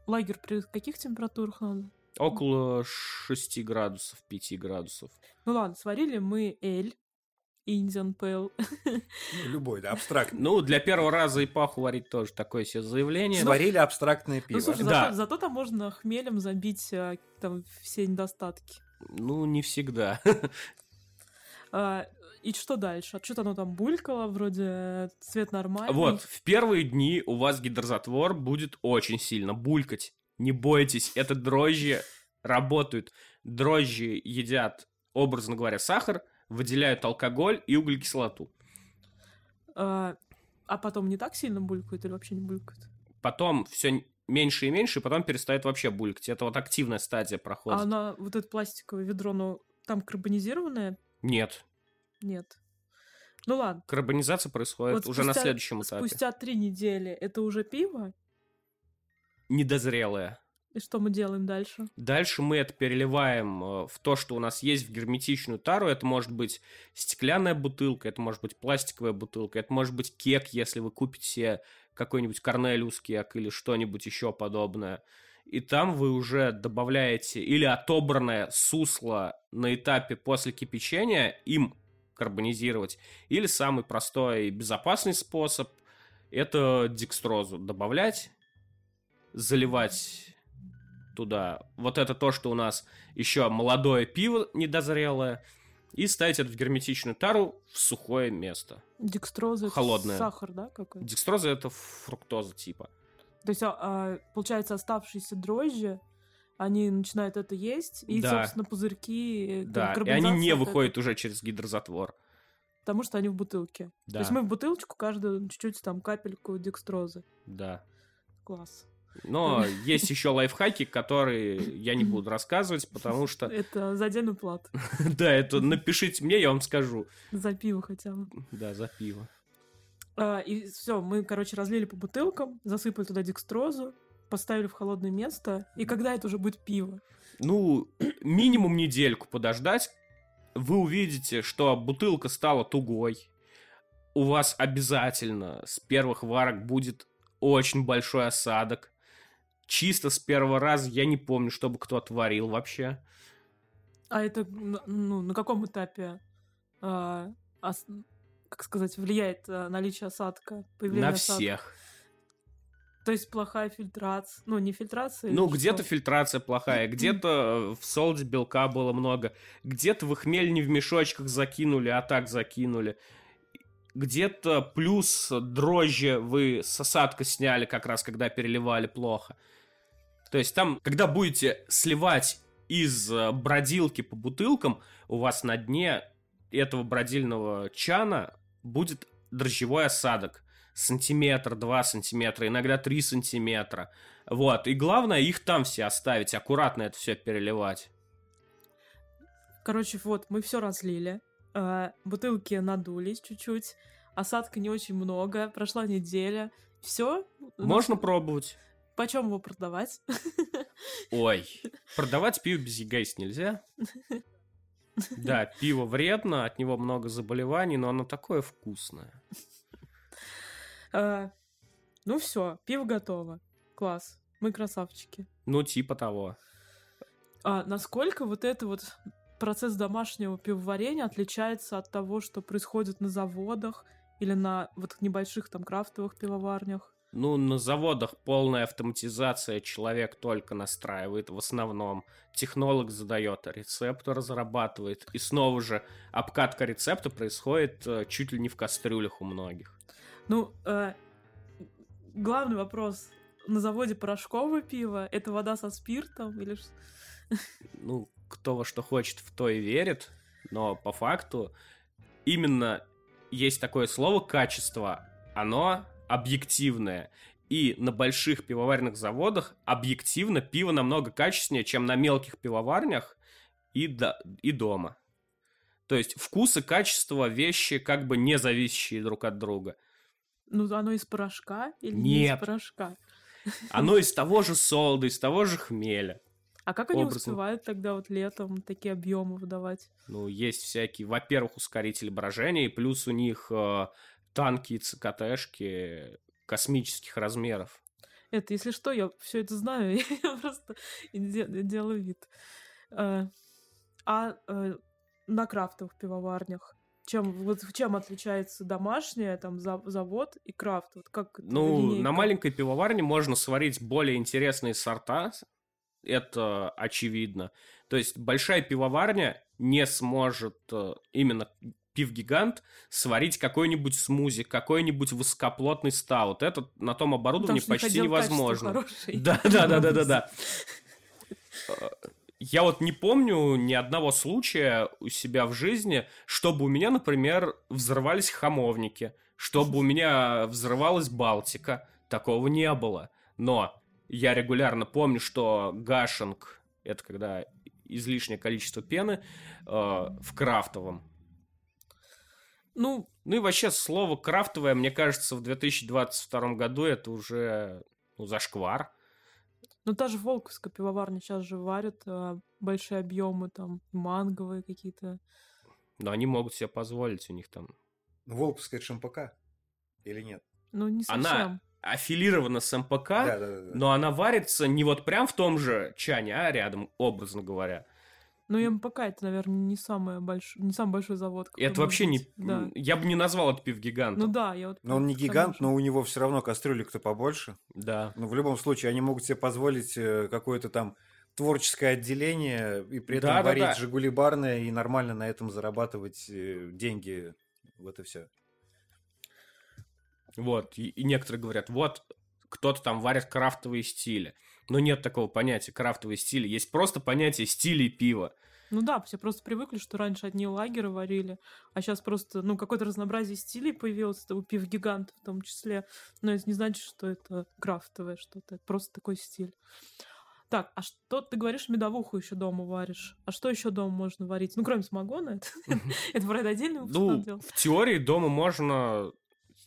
Лагерь при каких температурах надо? Около 6 градусов, 5 градусов. Ну ладно, сварили мы эль, Indian Pale. Ну, любой, да, абстрактный. Ну, для первого раза и паху варить тоже такое себе заявление. Сварили абстрактное Ну, пиво. слушай, Да. зато, зато там можно хмелем забить а, там все недостатки. Ну, не всегда. А, и что дальше? А что-то оно там булькало, вроде э, цвет нормальный. Вот, в первые дни у вас гидрозатвор будет очень сильно булькать. Не бойтесь, это дрожжи работают. Дрожжи едят, образно говоря, сахар, выделяют алкоголь и углекислоту. А, а потом не так сильно булькает или вообще не булькает? Потом все меньше и меньше, и потом перестает вообще булькать. Это вот активная стадия проходит. А она, вот это пластиковое ведро, ну, там карбонизированное? Нет, Нет. Ну ладно. карбонизация происходит Вот уже на спустя- следующем этапе. Спустя три недели это уже пиво? Недозрелая. И что мы делаем дальше? Дальше мы это переливаем э, в то, что у нас есть в герметичную тару. Это может быть стеклянная бутылка, это может быть пластиковая бутылка, это может быть кек, если вы купите какой-нибудь Корнелиус кек или что-нибудь еще подобное. И там вы уже добавляете или отобранное сусло на этапе после кипячения, им карбонизировать, или самый простой и безопасный способ – это декстрозу добавлять, заливать туда. Вот это то, что у нас еще молодое пиво недозрелое. И ставить это в герметичную тару в сухое место. Декстроза это Холодная. сахар, да, какой? Декстроза это фруктоза типа. То есть, а, получается, оставшиеся дрожжи, они начинают это есть, и, Да. собственно, пузырьки... э, Да, и они не выходят уже через гидрозатвор. потому что они в бутылке. Да, То есть мы в бутылочку каждую чуть-чуть там капельку декстрозы. да. Класс. Но есть еще лайфхаки, которые я не буду рассказывать, потому что... Это за отдельную плату. Да, это напишите мне, я вам скажу. За пиво хотя бы. Да, за пиво. А, и все, мы, короче, разлили по бутылкам, засыпали туда декстрозу, поставили в холодное место. И когда это уже будет пиво? Ну, минимум недельку подождать, вы увидите, что бутылка стала тугой. У вас обязательно с первых варок будет очень большой осадок. Чисто с первого раза я не помню, чтобы кто-то варил вообще. А это, ну, на каком этапе, а, ос- как сказать, влияет а, наличие осадка? Появление На осадка? всех. То есть плохая фильтрация. Ну, не фильтрация. Ну, где-то что? фильтрация плохая, где-то в солде белка было много, где-то вы хмель не в мешочках закинули, а так закинули. Где-то плюс дрожжи вы с осадка сняли как раз, когда переливали плохо. То есть там, когда будете сливать из э, бродилки по бутылкам, у вас на дне этого бродильного чана будет дрожжевой осадок. Сантиметр, два сантиметра, иногда три сантиметра. Вот, и главное их там все оставить, аккуратно это все переливать. Короче, вот, мы все разлили. а, бутылки надулись чуть-чуть. Осадка не очень много. Прошла неделя. Все. Можно пробовать. Почем его продавать? Ой, продавать пиво без егайс нельзя. Да, пиво вредно, от него много заболеваний, но оно такое вкусное. А, Ну все, пиво готово. Класс. Мы красавчики. Ну, типа того. А насколько вот это вот процесс домашнего пивоварения отличается от того, что происходит на заводах или на вот небольших там крафтовых пивоварнях? Ну, на заводах полная автоматизация, человек только настраивает в основном. Технолог задает рецепт, разрабатывает. И снова же обкатка рецепта происходит э, чуть ли не в кастрюлях у многих. Ну, э, главный вопрос. На заводе порошковое пиво? Это вода со спиртом? Или... ну, кто во что хочет, в то и верит, но по факту именно есть такое слово качество, оно объективное. И на больших пивоваренных заводах объективно пиво намного качественнее, чем на мелких пивоварнях и, до- и дома. То есть вкус и качество вещи как бы не зависящие друг от друга. Ну, оно из порошка или не Нет. из порошка? Оно из того же солода, из того же хмеля. А как они Образно. успевают тогда вот летом такие объемы выдавать? Ну, есть всякие, во-первых, ускорители брожения, и плюс у них э, танки и ЦКТшки космических размеров. Это, если что, я все это знаю, я просто де- делаю вид. Э, А э, на крафтовых пивоварнях? Чем, вот чем отличается домашняя, там, за- завод и крафт? Вот как Ну, линейка? на маленькой пивоварне можно сварить более интересные сорта, это очевидно. То есть большая пивоварня не сможет э, именно пивгигант сварить какой-нибудь смузи, какой-нибудь высокоплотный стаут. Это на том оборудовании Потому почти невозможно. Да, да, да, да, да, да. Я вот не помню ни одного случая у себя в жизни, чтобы у меня, например, взрывались хамовники, чтобы у меня взрывалась Балтика. Такого не было. Но я регулярно помню, что гашинг, это когда излишнее количество пены, э, в крафтовом. Ну, Ну и вообще слово крафтовое, мне кажется, в 2022 году это уже ну, зашквар. ну та же Волковская пивоварня сейчас же варят а, большие объемы, там, манговые какие-то. Но они могут себе позволить, у них там Волковская это ШМПК или нет? Ну, не совсем. Она аффилирована с МПК, Да, да, да. да. но она варится не вот прям в том же чане, а рядом, образно говоря. Ну, и МПК это, наверное, не, самый большой, не самый большой завод. Это может вообще не... быть. Да. Я бы не назвал это пивгигантом. Ну да, я вот... Но он не гигант, но у него все равно кастрюлик-то побольше. Да. Но в любом случае они могут себе позволить э, какое-то там творческое отделение и при этом Да, да, варить да. Жигули барные и нормально на этом зарабатывать э, деньги. Вот и все. Вот. И, и некоторые говорят, вот, кто-то там варит крафтовые стили. Но нет такого понятия крафтовые стили. Есть просто понятие стилей пива. Ну да, все просто привыкли, что раньше одни лагеры варили, а сейчас просто, ну, какое-то разнообразие стилей появилось, у пив гигант в том числе. Но это не значит, что это крафтовое что-то, это просто такой стиль. Так, а что ты говоришь, медовуху еще дома варишь? А что еще дома можно варить? Ну, кроме самогона, это, это про отдельный Ну, в теории дома можно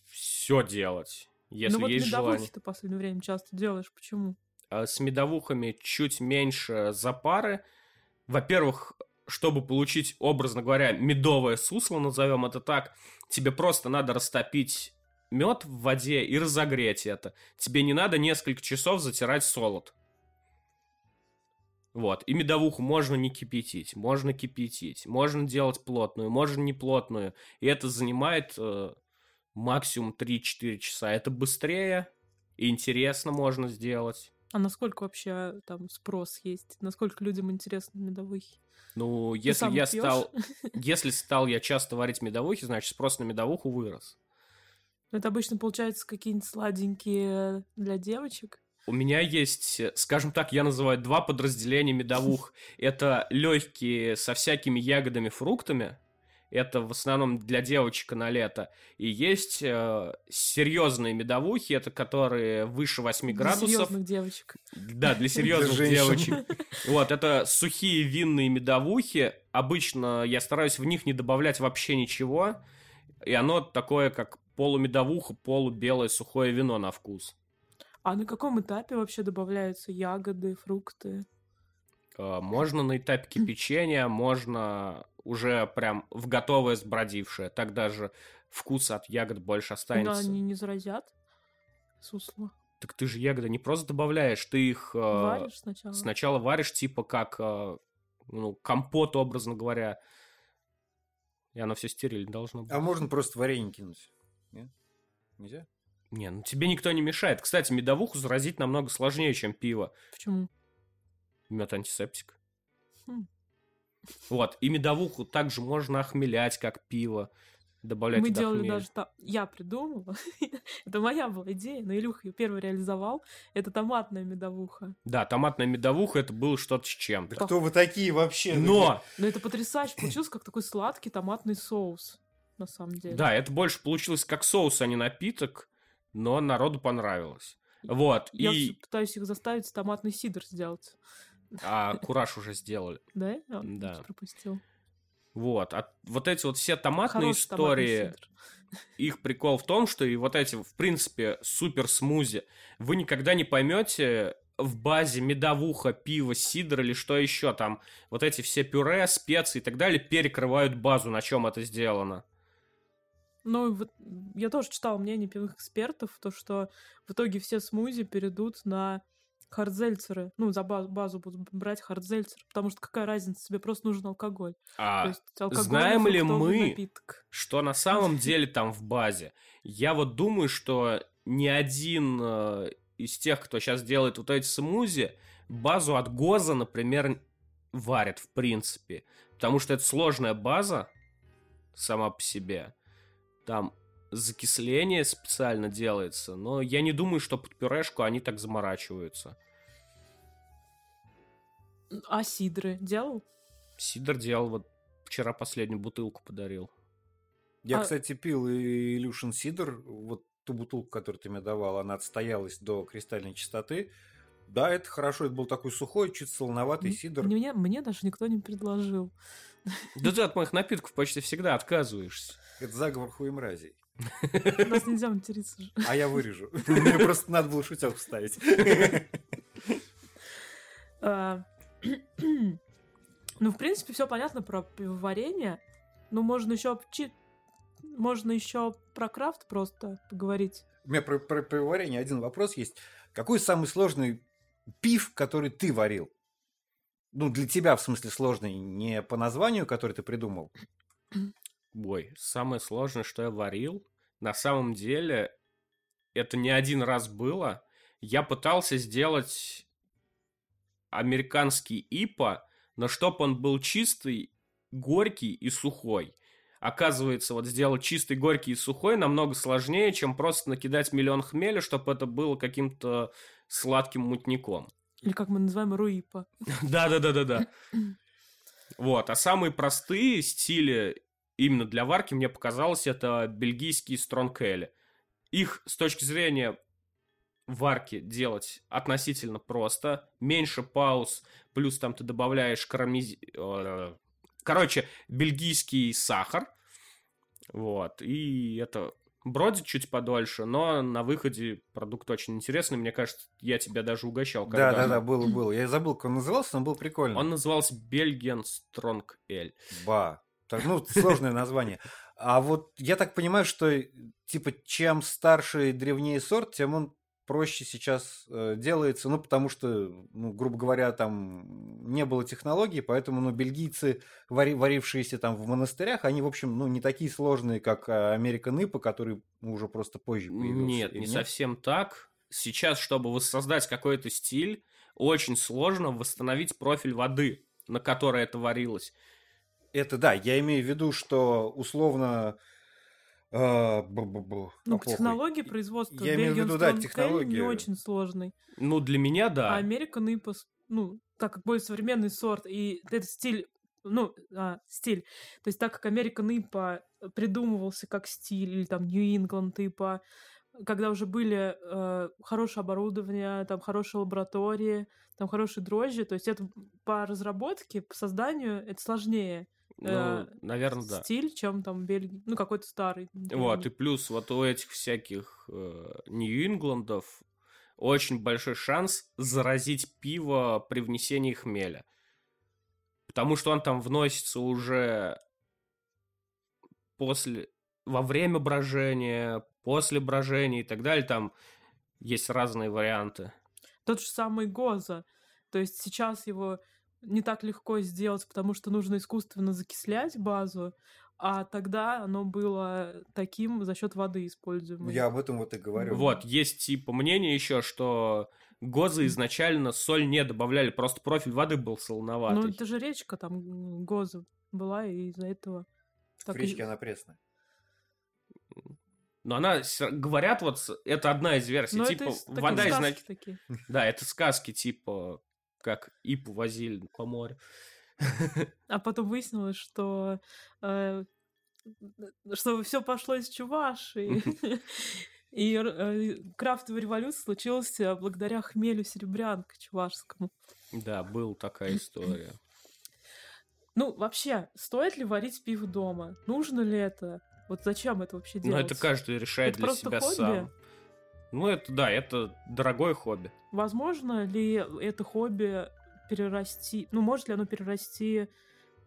все делать, если ну, вот есть желание. медовухи ты в последнее время часто делаешь, почему? А с медовухами чуть меньше запары. Во-первых, чтобы получить, образно говоря, медовое сусло, назовем это так, тебе просто надо растопить мед в воде и разогреть это. Тебе не надо несколько часов затирать солод. Вот. И медовуху можно не кипятить, можно кипятить, можно делать плотную, можно не плотную. И это занимает э, максимум 3-4 часа. Это быстрее интересно можно сделать. А насколько вообще там спрос есть? Насколько людям интересны медовухи? Ну, если я пьешь? стал... Если стал я часто варить медовухи, значит, спрос на медовуху вырос. Это обычно получается какие-нибудь сладенькие для девочек? У меня есть, скажем так, я называю два подразделения медовух. Это легкие со всякими ягодами, фруктами. Это в основном для девочек на лето. И есть э, серьезные медовухи, это которые выше 8 градусов. Для серьезных девочек. Да, для серьезных девочек. Вот, это сухие винные медовухи. Обычно я стараюсь в них не добавлять вообще ничего. И оно такое, как полумедовуха, полубелое сухое вино на вкус. А на каком этапе вообще добавляются ягоды, фрукты? А, можно на этапе кипячения, можно уже прям в готовое сбродившее. Так даже вкус от ягод больше останется. Да, они не заразят сусло. Так ты же ягоды не просто добавляешь, ты их... А, варишь сначала? Сначала варишь, типа как а, ну, компот, образно говоря. И оно все стерильно должно быть. А можно просто варенье кинуть? Нет? Нельзя? Не, ну тебе никто не мешает. Кстати, медовуху заразить намного сложнее, чем пиво. Почему? Мед антисептик. Хм. Вот, и медовуху также можно охмелять, как пиво. Добавлять Мы делали хмель. даже там... Я придумала. Это моя была идея, но Илюха ее первый реализовал. Это томатная медовуха. Да, томатная медовуха, это было что-то с чем-то. Да кто вы такие вообще? Но! Но это потрясающе. Получился как такой сладкий томатный соус, на самом деле. Да, это больше получилось как соус, а не напиток но народу понравилось. Вот. Я и... пытаюсь их заставить томатный сидр сделать. А кураж уже сделали. Да? Да. Пропустил. Вот. А вот эти вот все томатные Хороший истории, их прикол в том, что и вот эти, в принципе, супер смузи, вы никогда не поймете в базе медовуха, пиво, сидр или что еще там. Вот эти все пюре, специи и так далее перекрывают базу, на чем это сделано. Ну, вот я тоже читала мнение пивных экспертов, то, что в итоге все смузи перейдут на хардзельцеры. Ну, за базу, базу будут брать хардзельцер, потому что какая разница, тебе просто нужен алкоголь. А знаем ли мы, напиток. что на самом деле там в базе? Я вот думаю, что ни один э, из тех, кто сейчас делает вот эти смузи, базу от ГОЗа, например, варят в принципе. Потому что это сложная база сама по себе там закисление специально делается, но я не думаю, что под пюрешку они так заморачиваются. А сидры делал? Сидр делал, вот вчера последнюю бутылку подарил. Я, а... кстати, пил и Илюшин Сидр, вот ту бутылку, которую ты мне давал, она отстоялась до кристальной чистоты. Да, это хорошо, это был такой сухой, чуть солоноватый сидр. Мне, мне даже никто не предложил. Да ты от моих напитков почти всегда отказываешься. Это заговор. У нас нельзя материться же. А я вырежу. Мне просто надо было шуток вставить. А, ну, в принципе, все понятно про пивоварение. Ну, можно еще можно еще про крафт просто поговорить. У меня про, про пивоварение один вопрос есть. Какой самый сложный пив, который ты варил? Ну, для тебя, в смысле, сложный не по названию, который ты придумал, Ой, самое сложное, что я варил, на самом деле, это не один раз было. Я пытался сделать американский ипа, но чтоб он был чистый, горький и сухой. Оказывается, вот сделать чистый, горький и сухой намного сложнее, чем просто накидать миллион хмеля, чтобы это было каким-то сладким мутником. Или как мы называем руипа. Да-да-да-да-да. Вот, а самые простые стили именно для варки, мне показалось, это бельгийские стронкели. Их с точки зрения варки делать относительно просто. Меньше пауз, плюс там ты добавляешь карамиз... Э, короче, бельгийский сахар. Вот, и это бродит чуть подольше, но на выходе продукт очень интересный. Мне кажется, я тебя даже угощал. Да, да, да, было, было. Я забыл, как он назывался, но был прикольный. Он назывался Бельгиан Стронг Эль. Ба. Так, ну, сложное название. А вот я так понимаю, что типа чем старше и древнее сорт, тем он проще сейчас э, делается, ну, потому что, ну, грубо говоря, там не было технологий, поэтому, ну, бельгийцы, вари, варившиеся там в монастырях, они, в общем, ну, не такие сложные, как Американ Ипа, который ну, уже просто позже появился. Нет, не нет? совсем так. Сейчас, чтобы воссоздать какой-то стиль, очень сложно восстановить профиль воды, на которой это варилось. Это да, я имею в виду, что условно а, ну, технологии производства Я имею в виду, да, технологии. не очень сложный. Ну, для меня, да. А American IPA, ну, так как более современный сорт, и этот стиль, ну, а, стиль, то есть так как American IPA придумывался как стиль, или там New England IPA, когда уже были э, хорошее оборудование, там хорошие лаборатории, там хорошие дрожжи, то есть это по разработке, по созданию это сложнее. Ну, э, наверное, да. Стиль, чем там Бельгия. Ну, какой-то старый. Вот, и плюс вот у этих всяких э, Нью-Ингландов очень большой шанс заразить пиво при внесении хмеля. Потому что он там вносится уже после, во время брожения, после брожения и так далее. Там есть разные варианты. Тот же самый Гоза. То есть сейчас его не так легко сделать, потому что нужно искусственно закислять базу, а тогда оно было таким за счет воды используемой. Я об этом вот и говорю. Вот, есть типа мнение еще, что Гозы изначально соль не добавляли, просто профиль воды был солоноватый. Ну, это же речка там Гоза была, и из-за этого... В речке и... она пресная. Но она, говорят, вот, это одна из версий, Но ну, типа, вода изначально... Да, это сказки, типа, как Ипу возили по морю. А потом выяснилось, что э, что все пошло из Чувашии. И э, крафтовая революция случилась э, благодаря хмелю серебрянка чувашскому. Да, была такая история. Ну, вообще, стоит ли варить пиво дома? Нужно ли это? Вот зачем это вообще делать? Ну, это каждый решает это для себя хобби? сам. Ну, это да, это дорогое хобби. Возможно ли это хобби перерасти, ну, может ли оно перерасти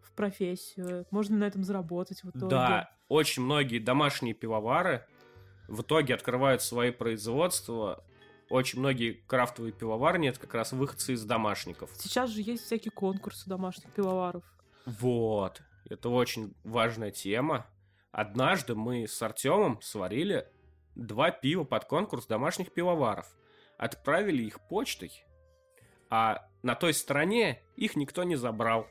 в профессию? Можно на этом заработать в итоге? Да, очень многие домашние пивовары в итоге открывают свои производства. Очень многие крафтовые пивоварни это как раз выходцы из домашников. Сейчас же есть всякие конкурсы домашних пивоваров. Вот. Это очень важная тема. Однажды мы с Артемом сварили два пива под конкурс домашних пивоваров. Отправили их почтой, а на той стороне их никто не забрал.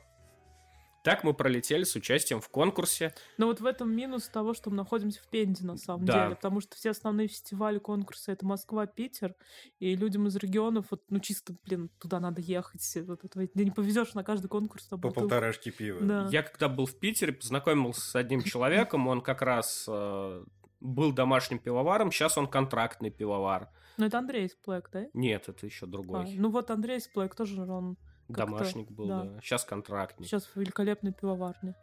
Так мы пролетели с участием в конкурсе. Но вот в этом минус того, что мы находимся в Пензе, на самом да. деле. Потому что все основные фестивали, конкурсы — это Москва, Питер. И людям из регионов, вот, ну, чисто, блин, туда надо ехать. Вот, вот, ты не повезешь на каждый конкурс. По бутылку. полторашке пива. Да. Я когда был в Питере, познакомился с одним человеком, он как раз э, был домашним пивоваром, сейчас он контрактный пивовар. Ну, это Андрей Сплэк, да? Нет, это еще другой. А, ну, вот Андрей Сплэк тоже он... Домашник был, да. да. Сейчас контрактный. Сейчас в великолепной пивоварне.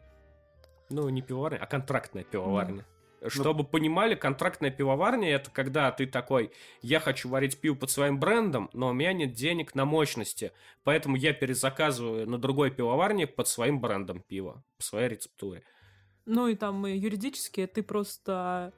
Ну, не пивоварня, а контрактная пивоварня. Да. Чтобы ну... понимали, контрактная пивоварня это когда ты такой, я хочу варить пиво под своим брендом, но у меня нет денег на мощности, поэтому я перезаказываю на другой пивоварне под своим брендом пива, по своей рецептуре. Ну и там юридически ты просто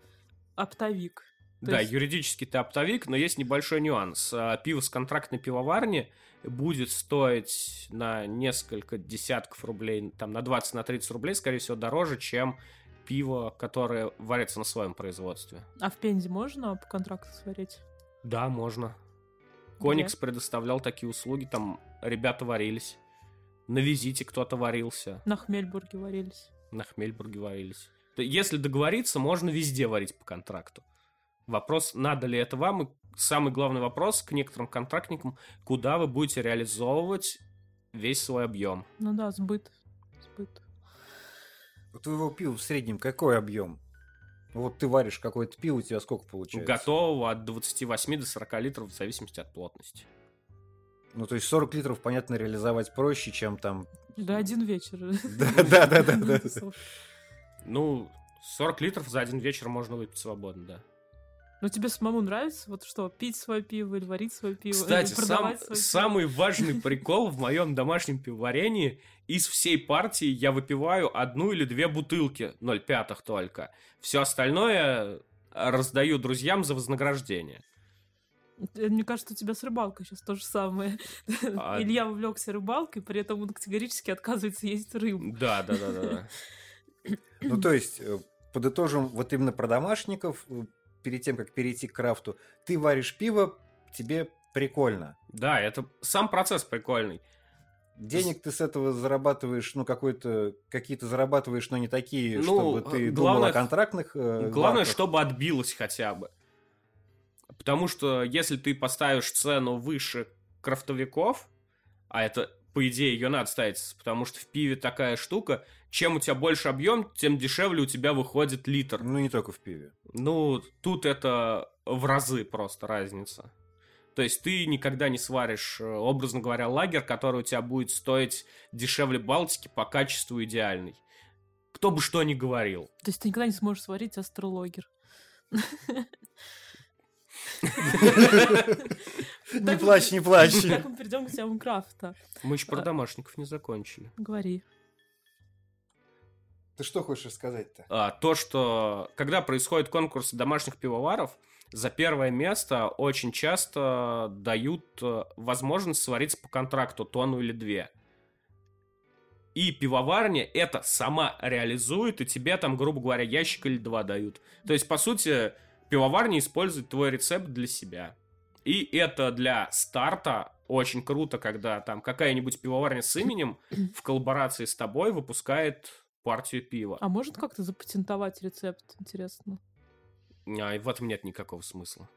оптовик. То да, есть... юридически ты оптовик, но есть небольшой нюанс. А, пиво с контрактной пивоварни будет стоить на несколько десятков рублей, там на 20-30 на 30 рублей, скорее всего, дороже, чем пиво, которое варится на своем производстве. А в Пензе можно по контракту сварить? Да, можно. Коникс Где? предоставлял такие услуги, там ребята варились. На визите кто-то варился. На Хмельбурге варились. На Хмельбурге варились. Если договориться, можно везде варить по контракту. Вопрос, надо ли это вам, и самый главный вопрос к некоторым контрактникам, куда вы будете реализовывать весь свой объем. Ну да, сбыт. испытываю. У твоего пива в среднем какой объем? Вот ты варишь какое-то пиво, у тебя сколько получается? Готового от 28 до 40 литров в зависимости от плотности. Ну, то есть 40 литров, понятно, реализовать проще, чем там... Да, один вечер. Да, да, да, да. Ну, 40 литров за один вечер можно выпить свободно, да. Но тебе самому нравится вот что, пить свое пиво или варить свое пиво? Кстати, сам, свое пиво? самый важный прикол в моем домашнем пивоварении из всей партии я выпиваю одну или две бутылки 0,5 только. Все остальное раздаю друзьям за вознаграждение. Э, Мне кажется, у тебя с рыбалкой сейчас то же самое. А- Илья увлекся рыбалкой, при этом он категорически отказывается есть рыбу. Да, да, да, да. Ну, то есть, э, подытожим, вот именно про домашников, э, перед тем, как перейти к крафту, ты варишь пиво, тебе прикольно. Да, это сам процесс прикольный. Денег ты с этого зарабатываешь, ну, какой-то, какие-то зарабатываешь, но не такие, Ну, чтобы ты э, думал главное- о контрактных э, Главное, варках. чтобы отбилось хотя бы. Потому что если ты поставишь цену выше крафтовиков, а это, по идее, ее надо ставить, потому что в пиве такая штука, чем у тебя больше объем, тем дешевле у тебя выходит литр. Ну, не только в пиве. Ну, тут это в разы просто разница. То есть ты никогда не сваришь, э, образно говоря, лагерь, который у тебя будет стоить дешевле Балтики по качеству идеальный. Кто бы что ни говорил. То есть ты никогда не сможешь сварить астрологер. Не плачь, не плачь. Как мы перейдем к темам крафта? Мы еще про А. домашников не закончили. Говори. Ты что хочешь рассказать-то? А, то, что когда происходит конкурс домашних пивоваров, за первое место очень часто дают э, возможность свариться по контракту тонну или две. И пивоварня это сама реализует, и тебе там, грубо говоря, ящик или два дают. То есть, по сути, пивоварня использует твой рецепт для себя. И это для старта очень круто, когда там какая-нибудь пивоварня с именем в коллаборации с тобой выпускает партию пива. А может как-то запатентовать рецепт, интересно? А, в этом нет никакого смысла.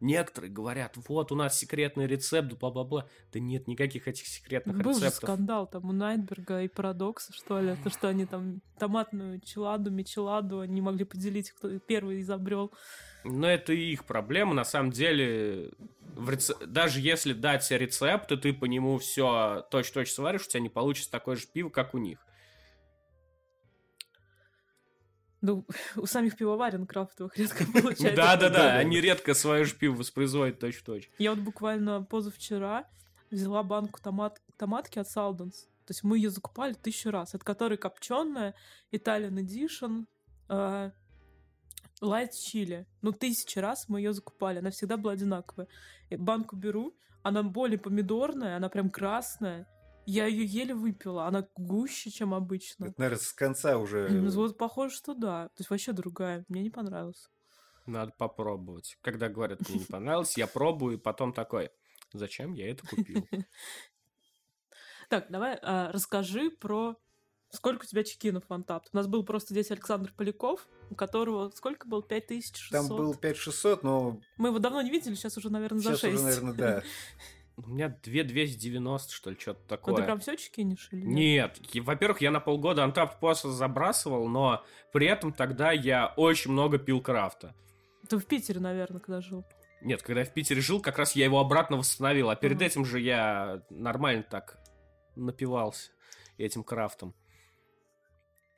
Некоторые говорят, вот у нас секретный рецепт, бла-бла-бла. Да нет никаких этих секретных Был рецептов. скандал там у Найтберга и Парадокса, что ли, то, что они там томатную челаду, мечеладу не могли поделить, кто первый изобрел. Но это и их проблема. На самом деле, в рece- даже если дать рецепт, и ты по нему все точь-точь сваришь, у тебя не получится такое же пиво, как у них. Ну, у самих пивоварен крафтовых редко получается. Да-да-да, они редко свое же пиво воспроизводят точь-в-точь. Я вот буквально позавчера взяла банку томат, томатки от Салденс. То есть мы ее закупали тысячу раз, от которой копченая, Italian Edition, э, Light Chili. Ну, тысячи раз мы ее закупали, она всегда была одинаковая. И банку беру, она более помидорная, она прям красная. Я ее еле выпила, она гуще, чем обычно. Это, наверное, с конца уже... Вот похоже, что да. То есть вообще другая. Мне не понравилось. Надо попробовать. Когда говорят, мне не понравилось, я пробую, и потом такой, зачем я это купил? Так, давай а, расскажи про сколько у тебя чекинов в Антапт. У нас был просто здесь Александр Поляков, у которого сколько было? 5600? Там был 5600, но Мы его давно не видели, сейчас уже, наверное, за сейчас 6. уже, наверное, да. У меня 2290, что ли, что-то Ну, такое. ты прям все чекинишь или нет? Нет, во-первых, я на полгода Untapped просто забрасывал, но при этом тогда я очень много пил крафта. Ты в Питере, наверное, когда жил. Нет, когда я в Питере жил, как раз я его обратно восстановил, а перед Ага. этим же я нормально так напивался этим крафтом.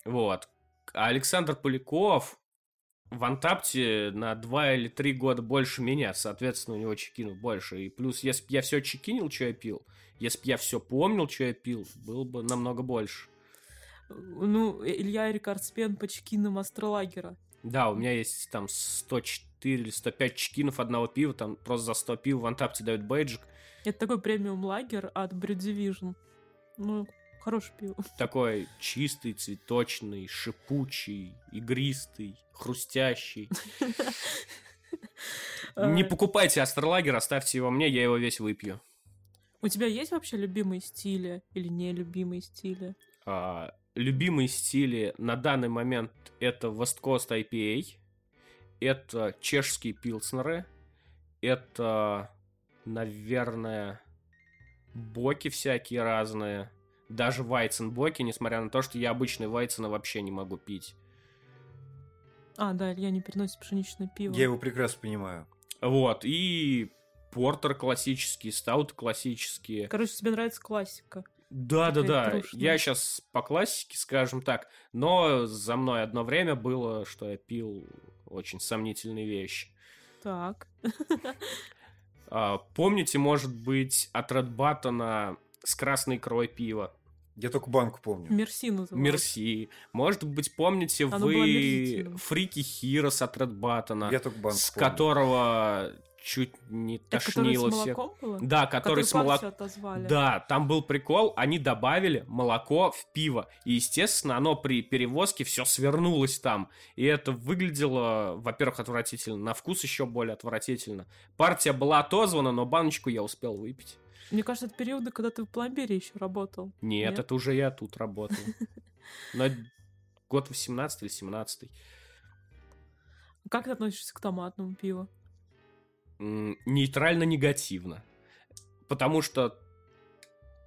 Вот. А Александр Поляков в Антапте на 2 или 3 года больше меня, соответственно, у него чекинов больше. И плюс, если бы я все чекинил, что я пил, если бы я все помнил, что я пил, было бы намного больше. Ну, Илья Спен по чекинам Астролагера. Да, у меня есть там 104 или 105 чекинов одного пива, там просто за 100 пива в Антапте дают бейджик. Это такой премиум лагер от Brew Division. Ну, хорошее пиво. Такой чистый, цветочный, шипучий, игристый, хрустящий. Не покупайте Астролагер, оставьте его мне, я его весь выпью. У тебя есть вообще любимые стили или нелюбимые стили? А, любимые стили на данный момент это West Coast IPA, это чешские пилснеры, это, наверное, боки всякие разные, Даже Вайценбоки, несмотря на то, что я обычный Вайцена вообще не могу пить. А, да, Илья не переносит пшеничное пиво. Я его прекрасно понимаю. Вот, и портер классический, стаут классические. Короче, тебе нравится классика. Да, да, да. трушная. Я сейчас по классике, скажем так, но за мной одно время было, что я пил очень сомнительные вещи. Так. А, помните, может быть, от Red Button с красной икрой пива? Я только банку помню. Мерси называется. Мерси. Может быть, помните Оно было вы. Фрики Хирос от Red Button, Я только банку с помню. которого чуть не который с тошнило всех. Да, который, с молоком. Да, там был прикол, они добавили молоко в пиво. И, естественно, оно при перевозке все свернулось там. И это выглядело, во-первых, отвратительно, на вкус еще более отвратительно. Партия была отозвана, но баночку я успел выпить. Мне кажется, это периоды, когда ты в пломбире еще работал. Нет, Нет? это уже я тут работал. Но год 18 или 17 Как ты относишься к томатному пиву? нейтрально-негативно. Потому что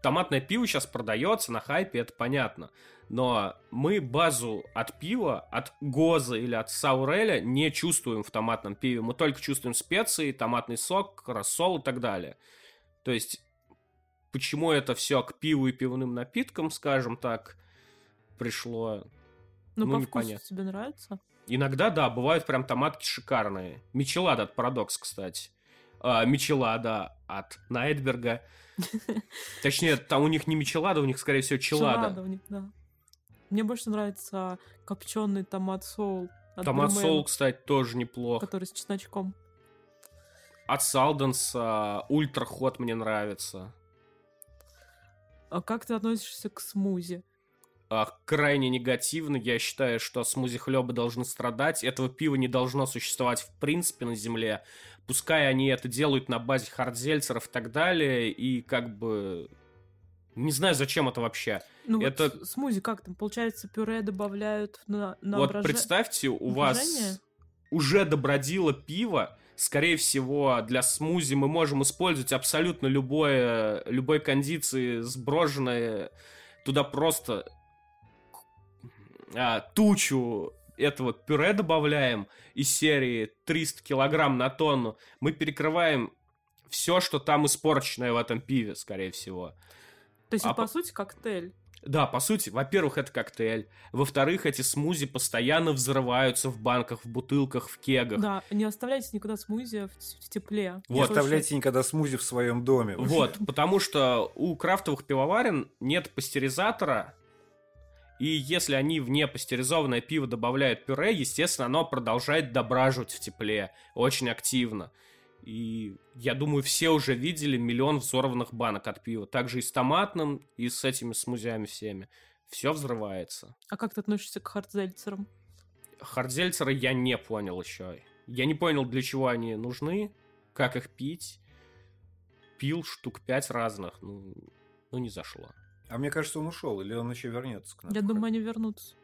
томатное пиво сейчас продается на хайпе, это понятно. Но мы базу от пива, от Гоза или от Сауреля не чувствуем в томатном пиве. Мы только чувствуем специи, томатный сок, рассол и так далее. То есть, почему это все к пиву и пивным напиткам, скажем так, пришло Ну, Ну, по вкусу непонятно. тебе нравится? Иногда, да, бывают прям томатки шикарные. Мичелада от Парадокс, кстати. А, Мичелада от Найтберга. Точнее, там у них не Мичелада, у них, скорее всего, Челада Челада. у них, да. Мне больше нравится копченый томат соул. Томат соул, кстати, тоже неплох. Который с чесночком. От Салденса Ультра Хот мне нравится. А как ты относишься к смузи? А, крайне негативно. Я считаю, что смузи-хлебы должны страдать. Этого пива не должно существовать в принципе на земле. Пускай они это делают на базе хардзельцеров и так далее. И как бы... Не знаю, зачем это вообще. Ну Это- вот смузи как там? Получается, пюре добавляют на, на вот броже- представьте, у на вас брожение? уже добродило пиво. Скорее всего, для смузи мы можем использовать абсолютно любое, любой кондиции сброженное. Туда просто а, тучу этого пюре добавляем из серии 300 килограмм на тонну. Мы перекрываем все, что там испорченное в этом пиве, скорее всего. То есть, а по по- сути, коктейль. Да, по сути, во-первых, это коктейль. Во-вторых, эти смузи постоянно взрываются в банках, в бутылках, в кегах. Да, не оставляйте никуда смузи в, тепле. Не Вот. оставляйте никогда смузи в своем доме. Вот, потому что у крафтовых пивоварен нет пастеризатора, и если они в непастеризованное пиво добавляют пюре, естественно, оно продолжает дображивать в тепле очень активно. И я думаю, все уже видели миллион взорванных банок от пива. Также и с томатным, и с этими смузями всеми. Все взрывается. А как ты относишься к хардзельцерам? Хардзельцеры я не понял еще. Я не понял, для чего они нужны, как их пить. Пил штук пять разных, ну, ну не зашло. А мне кажется, он ушел, или он еще вернется к нам. Я думаю, они вернутся.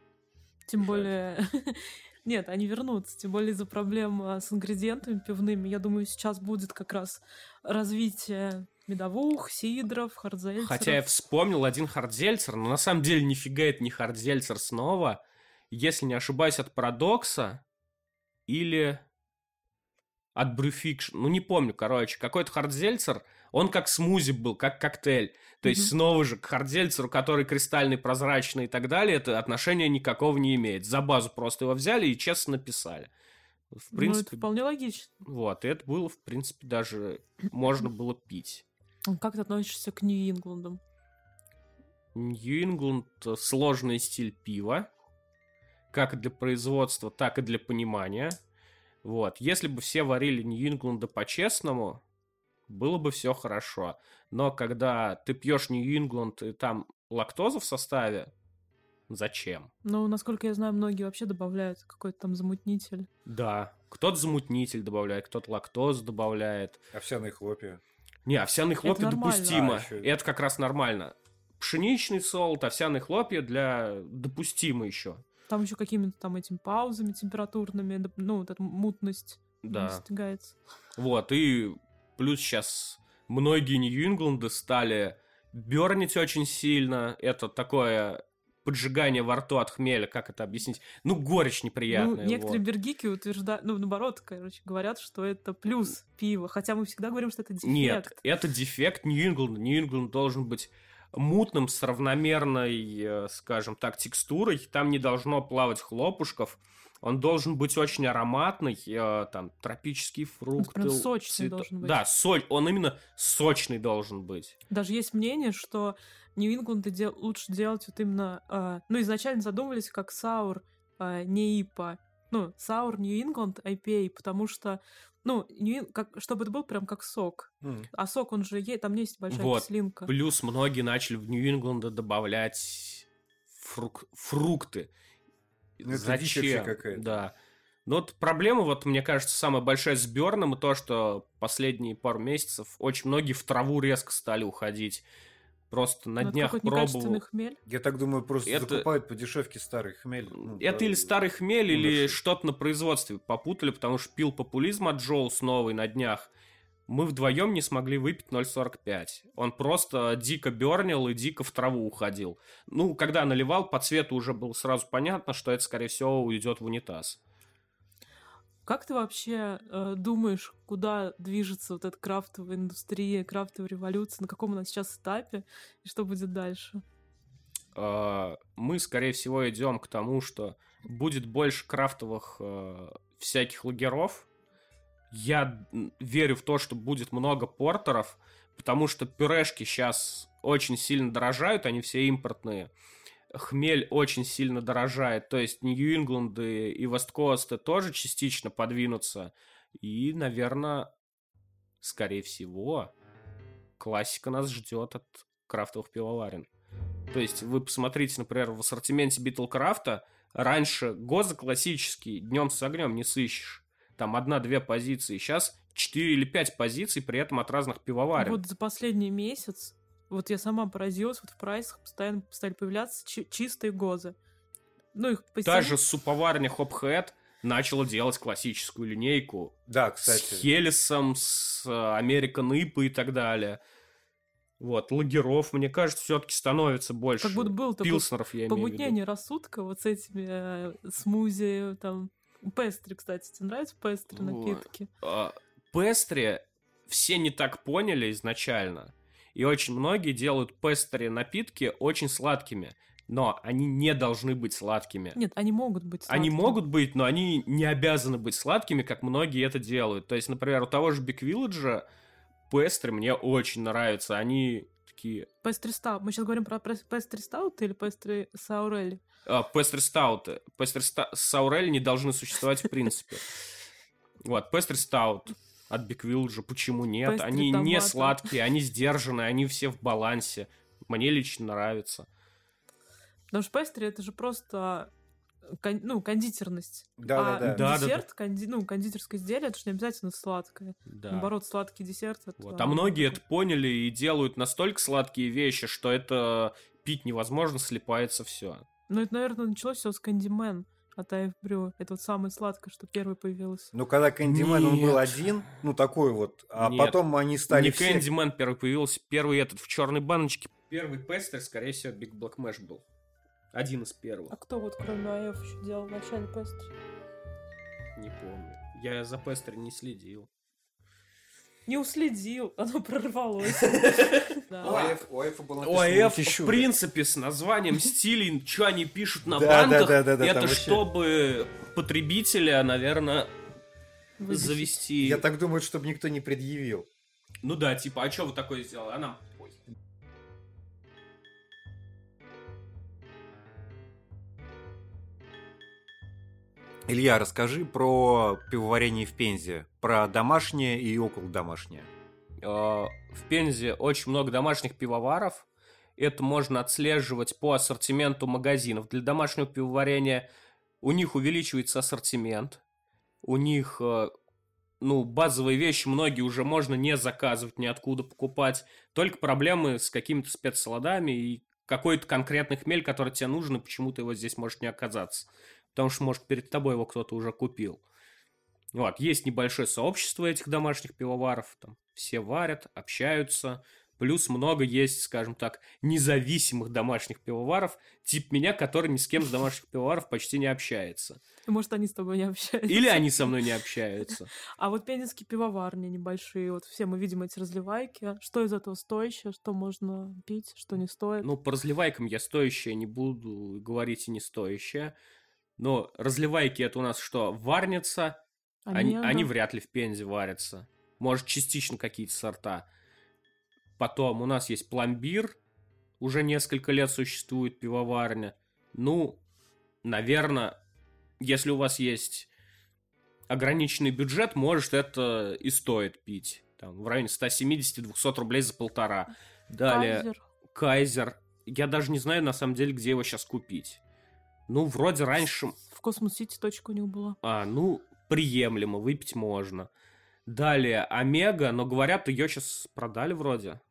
Тем Жаль. более... Нет, они вернутся. Тем более из-за проблем а, с ингредиентами пивными. Я думаю, сейчас будет как раз развитие медовух, сидров, hard seltzer ов. Хотя я вспомнил один hard seltzer, но на самом деле нифига это не hard seltzer снова. Если не ошибаюсь, от Парадокса или от Brewfiction. Ну, не помню, короче. Какой-то hard seltzer, он как смузи был, как коктейль. То есть Мгм. снова же к hard seltzer у, который кристальный, прозрачный и так далее, это отношения никакого не имеет. За базу просто его взяли и честно написали. В Ну, это принципе, вполне логично. вот, и это было, в принципе, даже можно было пить. А Как ты относишься к New England ам? New England сложный стиль пива, как для производства, так и для понимания. Вот. Если бы все варили Нью-Ингланда по-честному, было бы все хорошо. Но когда ты пьешь Нью-Ингланд и там лактоза в составе, зачем? Ну, насколько я знаю, многие вообще добавляют какой-то там замутнитель. Да, кто-то замутнитель добавляет, кто-то лактозу добавляет. Овсяные хлопья. Не, овсяные хлопья нормально. допустимо. А, Это как раз нормально. Пшеничный солод, овсяные хлопья для допустимо еще. Там еще какими-то там этими паузами температурными, ну, вот эта мутность Да. достигается. Вот, и плюс сейчас многие Нью-Ингланды стали бернить очень сильно. Это такое поджигание во рту от хмеля, как это объяснить? Ну, горечь неприятная. Ну, некоторые вот. бергики утверждают, ну, наоборот, короче, говорят, что это плюс пива, хотя мы всегда говорим, что это дефект. Нет, это дефект Нью-Ингланда. Нью-Ингланд должен быть мутным, с равномерной, э, скажем так, текстурой. Там не должно плавать хлопушков. Он должен быть очень ароматный, э, там, тропические фрукты. прям сочный цвето- должен быть. Да, соль, он именно сочный должен быть. Даже есть мнение, что Нью-Ингланды де- лучше делать вот именно... а, ну, изначально задумывались как саур, а, не ипа. Ну, саур Нью-Ингланд IPA, потому что, ну, Нью- как, чтобы это был прям как сок. М. А сок, он же есть, там есть большая Вот. кислинка. Плюс многие начали в Нью-Ингланда добавлять фрук- фрукты. Ну, это Зачем? какая-то. Да. Но вот проблема, вот, мне кажется, самая большая с Берном, и то, что последние пару месяцев очень многие в траву резко стали уходить. Просто на Ну, это днях пробовал. хмель. Я так думаю, просто Это- закупают по дешевке старый хмель. ну, Это да, или старый хмель, или что-то на производстве попутали, потому что пил популизм от Джоус новый на днях. Мы вдвоем не смогли выпить 0,45. Он просто дико бернил и дико в траву уходил. Ну, когда наливал, по цвету уже было сразу понятно, что это, скорее всего, уйдет в унитаз. Как ты вообще э, думаешь, куда движется вот эта крафтовая индустрия, крафтовая революция, на каком она сейчас этапе, и что будет дальше? э, мы, скорее всего, идем к тому, что будет больше крафтовых э, всяких лагеров. Я верю в то, что будет много портеров, потому что пюрешки сейчас очень сильно дорожают, они все импортные. Хмель очень сильно дорожает, то есть Нью-Ингланды и Весткосты тоже частично подвинутся. И, наверное, скорее всего, классика нас ждет от крафтовых пивоварен. То есть вы посмотрите, например, в ассортименте Битлкрафта раньше Гоза классический днем с огнем не сыщешь. Там одна-две позиции. Сейчас 4 или 5 позиций, при этом от разных пивоварен. Вот за последний месяц, вот я сама поразилась, вот в прайсах постоянно стали появляться чи- чистые гозы. Ну, их Та постоянно- же суповарня Hophead начала делать классическую линейку Да, с кстати. Хелисом, с э, American IPA и так далее. Вот, лагеров, мне кажется, все-таки становится больше. Как будто был такой Пилснеров, я имею в виду. помутнение рассудка вот с этими э, смузи, там, пестри, кстати, тебе нравятся пестри напитки? А, Пестри все не так поняли изначально. И очень многие делают пестри напитки очень сладкими. Но они не должны быть сладкими. Нет, они могут быть Они сладкими. могут быть, но они не обязаны быть сладкими, как многие это делают. То есть, например, у того же Village пестри мне очень нравятся. Они такие... Пестри стаут. Мы сейчас говорим про пестри стаут или пестри саурелли? А, пестри стауты. Пестри ста... саурель не должны существовать в принципе. Вот, пестри стаут от Big Village, почему нет? Они не сладкие, они сдержанные, они все в балансе. Мне лично нравится. Потому что пестри это же просто кон- ну, кондитерность. Да, да, а да. Да, да, десерт, конди- ну, кондитерское изделие, это же не обязательно сладкое. Да. Наоборот, сладкий десерт. Это, Вот. А многие это поняли и делают настолько сладкие вещи, что это пить невозможно, слипается все. Ну, это, наверное, началось все с Кандимен от Айф Брю. Это вот самое сладкое, что первое появилось. Ну, когда Кэндимен, он был один, ну, такой вот, а Нет. потом они стали Не все... Кэндимен первый появился, первый этот в черной баночке. Первый пестер, скорее всего, Биг Блэк Мэш был. Один из первых. А кто вот кроме Айф еще делал в начале пестри? Не помню. Я за пестри не следил. Не уследил, оно прорвалось. У АФ, у АФ был написан ОАФ, в принципе, с названием стилей, что они пишут на Да, банках, да, да, да, это чтобы потребителя, наверное, завести. Я так думаю, чтобы никто не предъявил. Ну да, типа, а что вы такое сделали? А нам Илья, расскажи про пивоварение в Пензе, про домашнее и около домашнее. Э, В Пензе очень много домашних пивоваров. Это можно отслеживать по ассортименту магазинов. Для домашнего пивоварения у них увеличивается ассортимент. У них, э, ну, базовые вещи многие уже можно не заказывать, ниоткуда покупать. Только проблемы с какими-то спецсолодами и какой-то конкретный хмель, который тебе нужен, и почему-то его здесь может не оказаться. Потому что, может, перед тобой его кто-то уже купил. Вот, есть небольшое сообщество этих домашних пивоваров, там все варят, общаются, Плюс много есть, скажем так, независимых домашних пивоваров, тип меня, который ни с кем с домашних пивоваров почти не общается. Может, они с тобой не общаются. Или они со мной не общаются. А вот пензенские пивоварни небольшие, вот все мы видим эти разливайки. Что из этого стоящее, что можно пить, что не стоит? Ну, по разливайкам я стоящее не буду говорить и не стоящее. Но разливайки это у нас что, варница? Они, Омега? они вряд ли в Пензе варятся. Может, частично какие-то сорта. Потом у нас есть пломбир. Уже несколько лет существует пивоварня. Ну, наверное, если у вас есть ограниченный бюджет, может, это и стоит пить. Там, в районе 170-200 рублей за полтора. Далее, Кайзер. Кайзер. Я даже не знаю, на самом деле, где его сейчас купить. Ну, вроде раньше... В Космос-Сити точка у него была. А, ну, приемлемо, выпить можно. Далее, Омега, но говорят, ее сейчас продали вроде.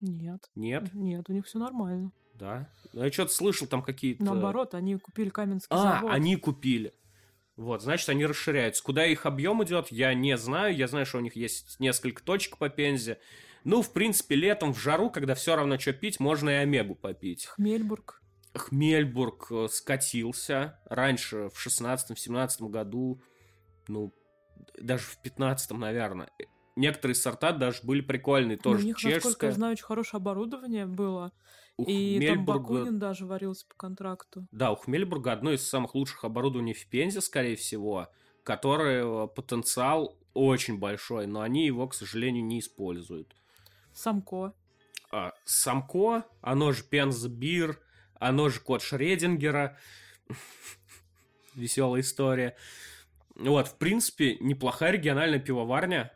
Нет. Нет? Нет, у них все нормально. Да. Ну, Я что-то слышал там какие-то... Наоборот, они купили Каменский А, завод. они купили. Вот, значит, они расширяются. Куда их объем идет, я не знаю. Я знаю, что у них есть несколько точек по Пензе. Ну, в принципе, летом в жару, когда все равно что пить, можно и Омегу попить. Хмельбург. Хмельбург э, скатился. Раньше, в 16-17 году, ну, даже в 15 наверное. Некоторые сорта даже были прикольные. Ну, Тоже у них, насколько чешская. я знаю, очень хорошее оборудование было. У И там Хмельбурга- Бакунин даже варился по контракту. Да, у Хмельбурга одно из самых лучших оборудований в Пензе, скорее всего, которое э, потенциал очень большой, но они его, к сожалению, не используют. Самко. А, Самко, оно же Пензбир, оно же код Шредингера. Веселая история. Вот, в принципе, неплохая региональная пивоварня.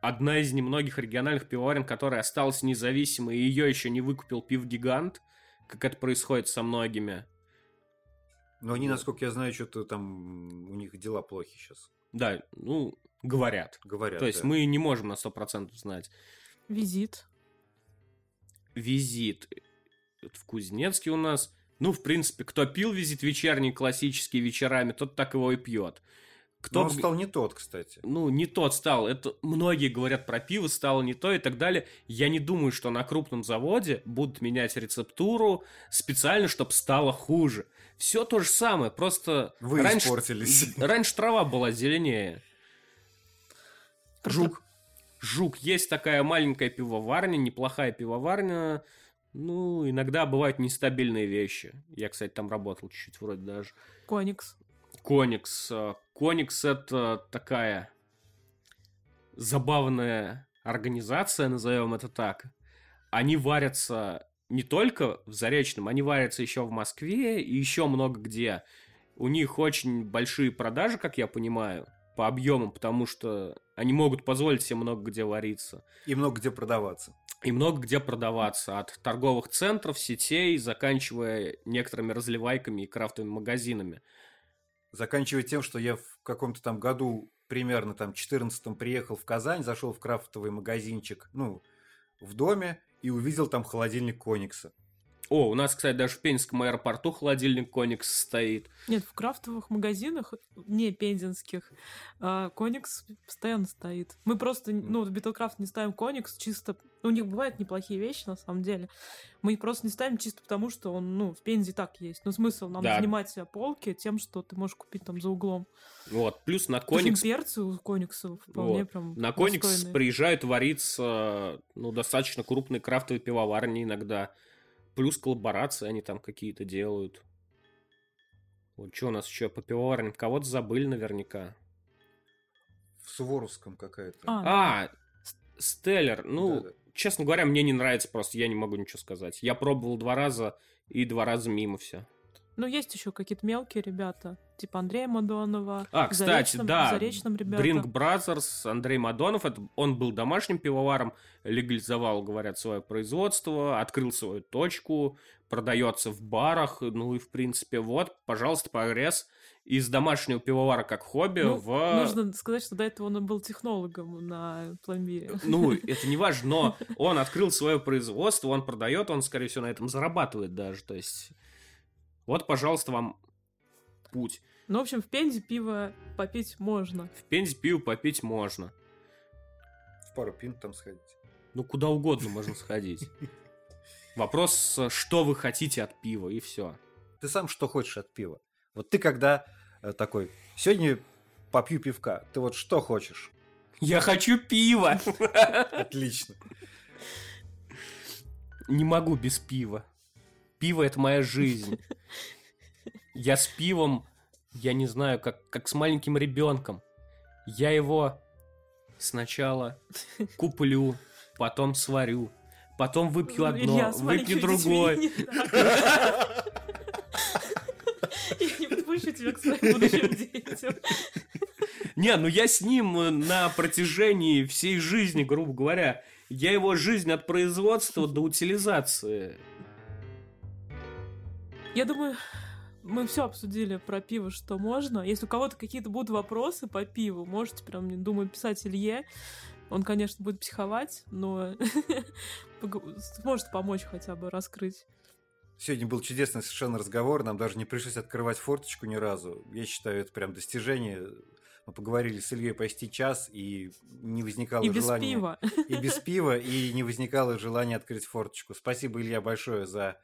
Одна из немногих региональных пивоварен, которая осталась независимой, и ее еще не выкупил пивгигант, как это происходит со многими. Но они, насколько я знаю, что-то там у них дела плохи сейчас. Да, ну, говорят. Говорят. То есть да. мы не можем на 100% знать. Визит. Визит. Это в Кузнецке у нас. Ну, в принципе, кто пил визит вечерний, классический вечерами, тот так его и пьет. Кто Но он стал не тот, кстати. ну, не тот стал. Это многие говорят про пиво стало не то и так далее. Я не думаю, что на крупном заводе будут менять рецептуру специально, чтобы стало хуже. Все то же самое, просто Вы раньше, испортились. раньше трава была зеленее. Жук. Жук. Есть такая маленькая пивоварня, неплохая пивоварня. Ну, иногда бывают нестабильные вещи. Я, кстати, там работал чуть-чуть вроде даже. Коникс. Коникс. Коникс это такая забавная организация, назовем это так. Они варятся не только в Заречном, они варятся еще в Москве и еще много где. У них очень большие продажи, как я понимаю, по объемам, потому что они могут позволить себе много где вариться. И много где продаваться. И много где продаваться. От торговых центров, сетей, заканчивая некоторыми разливайками и крафтовыми магазинами. Заканчивая тем, что я в каком-то там году, примерно там 14 приехал в Казань, зашел в крафтовый магазинчик, ну, в доме, и увидел там холодильник Коникса. О, у нас, кстати, даже в Пензенском аэропорту холодильник Коникс стоит. Нет, в крафтовых магазинах, не пензенских, а, Коникс постоянно стоит. Мы просто, ну, в Битлкрафт не ставим Коникс чисто... У них бывают неплохие вещи, на самом деле. Мы их просто не ставим чисто потому, что он, ну, в Пензе так есть. Но смысл нам Да. занимать полки тем, что ты можешь купить там за углом. Вот, плюс на Коникс... Перцы у Коникса вполне Вот. прям на Коникс приезжают вариться, ну, достаточно крупные крафтовые пивоварни иногда. Плюс коллаборации они там какие-то делают. Вот что у нас еще по пивоварням? Кого-то забыли наверняка. В Суворовском какая-то. А, А, С- Стеллер. Ну, Да-да. честно говоря, мне не нравится просто, я не могу ничего сказать. Я пробовал два раза, и два раза мимо все. Ну, есть еще какие-то мелкие ребята, типа Андрея Мадонова. А, кстати, Заречном- да, Заречном ребята. Drink Brothers, Андрей Мадонов, это, он был домашним пивоваром, легализовал, говорят, свое производство, открыл свою точку, продается в барах, ну и, в принципе, вот, пожалуйста, прогресс из домашнего пивовара как хобби Ну, в... Нужно сказать, что до этого он был технологом на пломбире. Ну, это не важно, но он открыл свое производство, он продает, он, скорее всего, на этом зарабатывает даже, то есть... Вот, пожалуйста, вам путь. Ну, в общем, в Пензе пиво попить можно. В Пензе пиво попить можно. В пару пинт там сходить. Ну, куда угодно можно сходить. Вопрос, что вы хотите от пива, и все. Ты сам что хочешь от пива? Вот ты когда э, такой, сегодня попью пивка, ты вот что хочешь? Я хочу пива! Отлично. Не могу без пива. Пиво это моя жизнь. Я с пивом, я не знаю, как, как с маленьким ребенком. Я его сначала куплю, потом сварю, потом выпью одно, Илья, выпью другое. Я не подпущу тебя к своим будущим детям. Не, ну я с ним э, на протяжении всей жизни, грубо говоря. Я его жизнь от производства до утилизации. Я думаю, мы все обсудили про пиво, что можно. Если у кого-то какие-то будут вопросы по пиву, можете прям, не думаю, писать Илье. Он, конечно, будет психовать, но сможет помочь хотя бы раскрыть. Сегодня был чудесный совершенно разговор, нам даже не пришлось открывать форточку ни разу. Я считаю, это прям достижение. Мы поговорили с Ильей почти час, и не возникало И без желания... пива. И без пива, и не возникало желания открыть форточку. Спасибо, Илья, большое за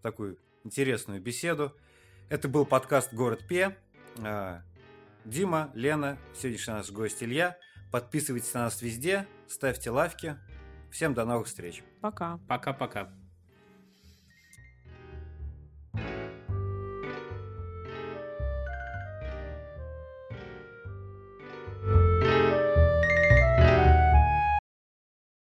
такую интересную беседу. Это был подкаст «Город Пе». А, Дима, Лена, сегодняшний наш гость Илья. Подписывайтесь на нас везде, ставьте лайки. Всем до новых встреч. Пока. Пока-пока.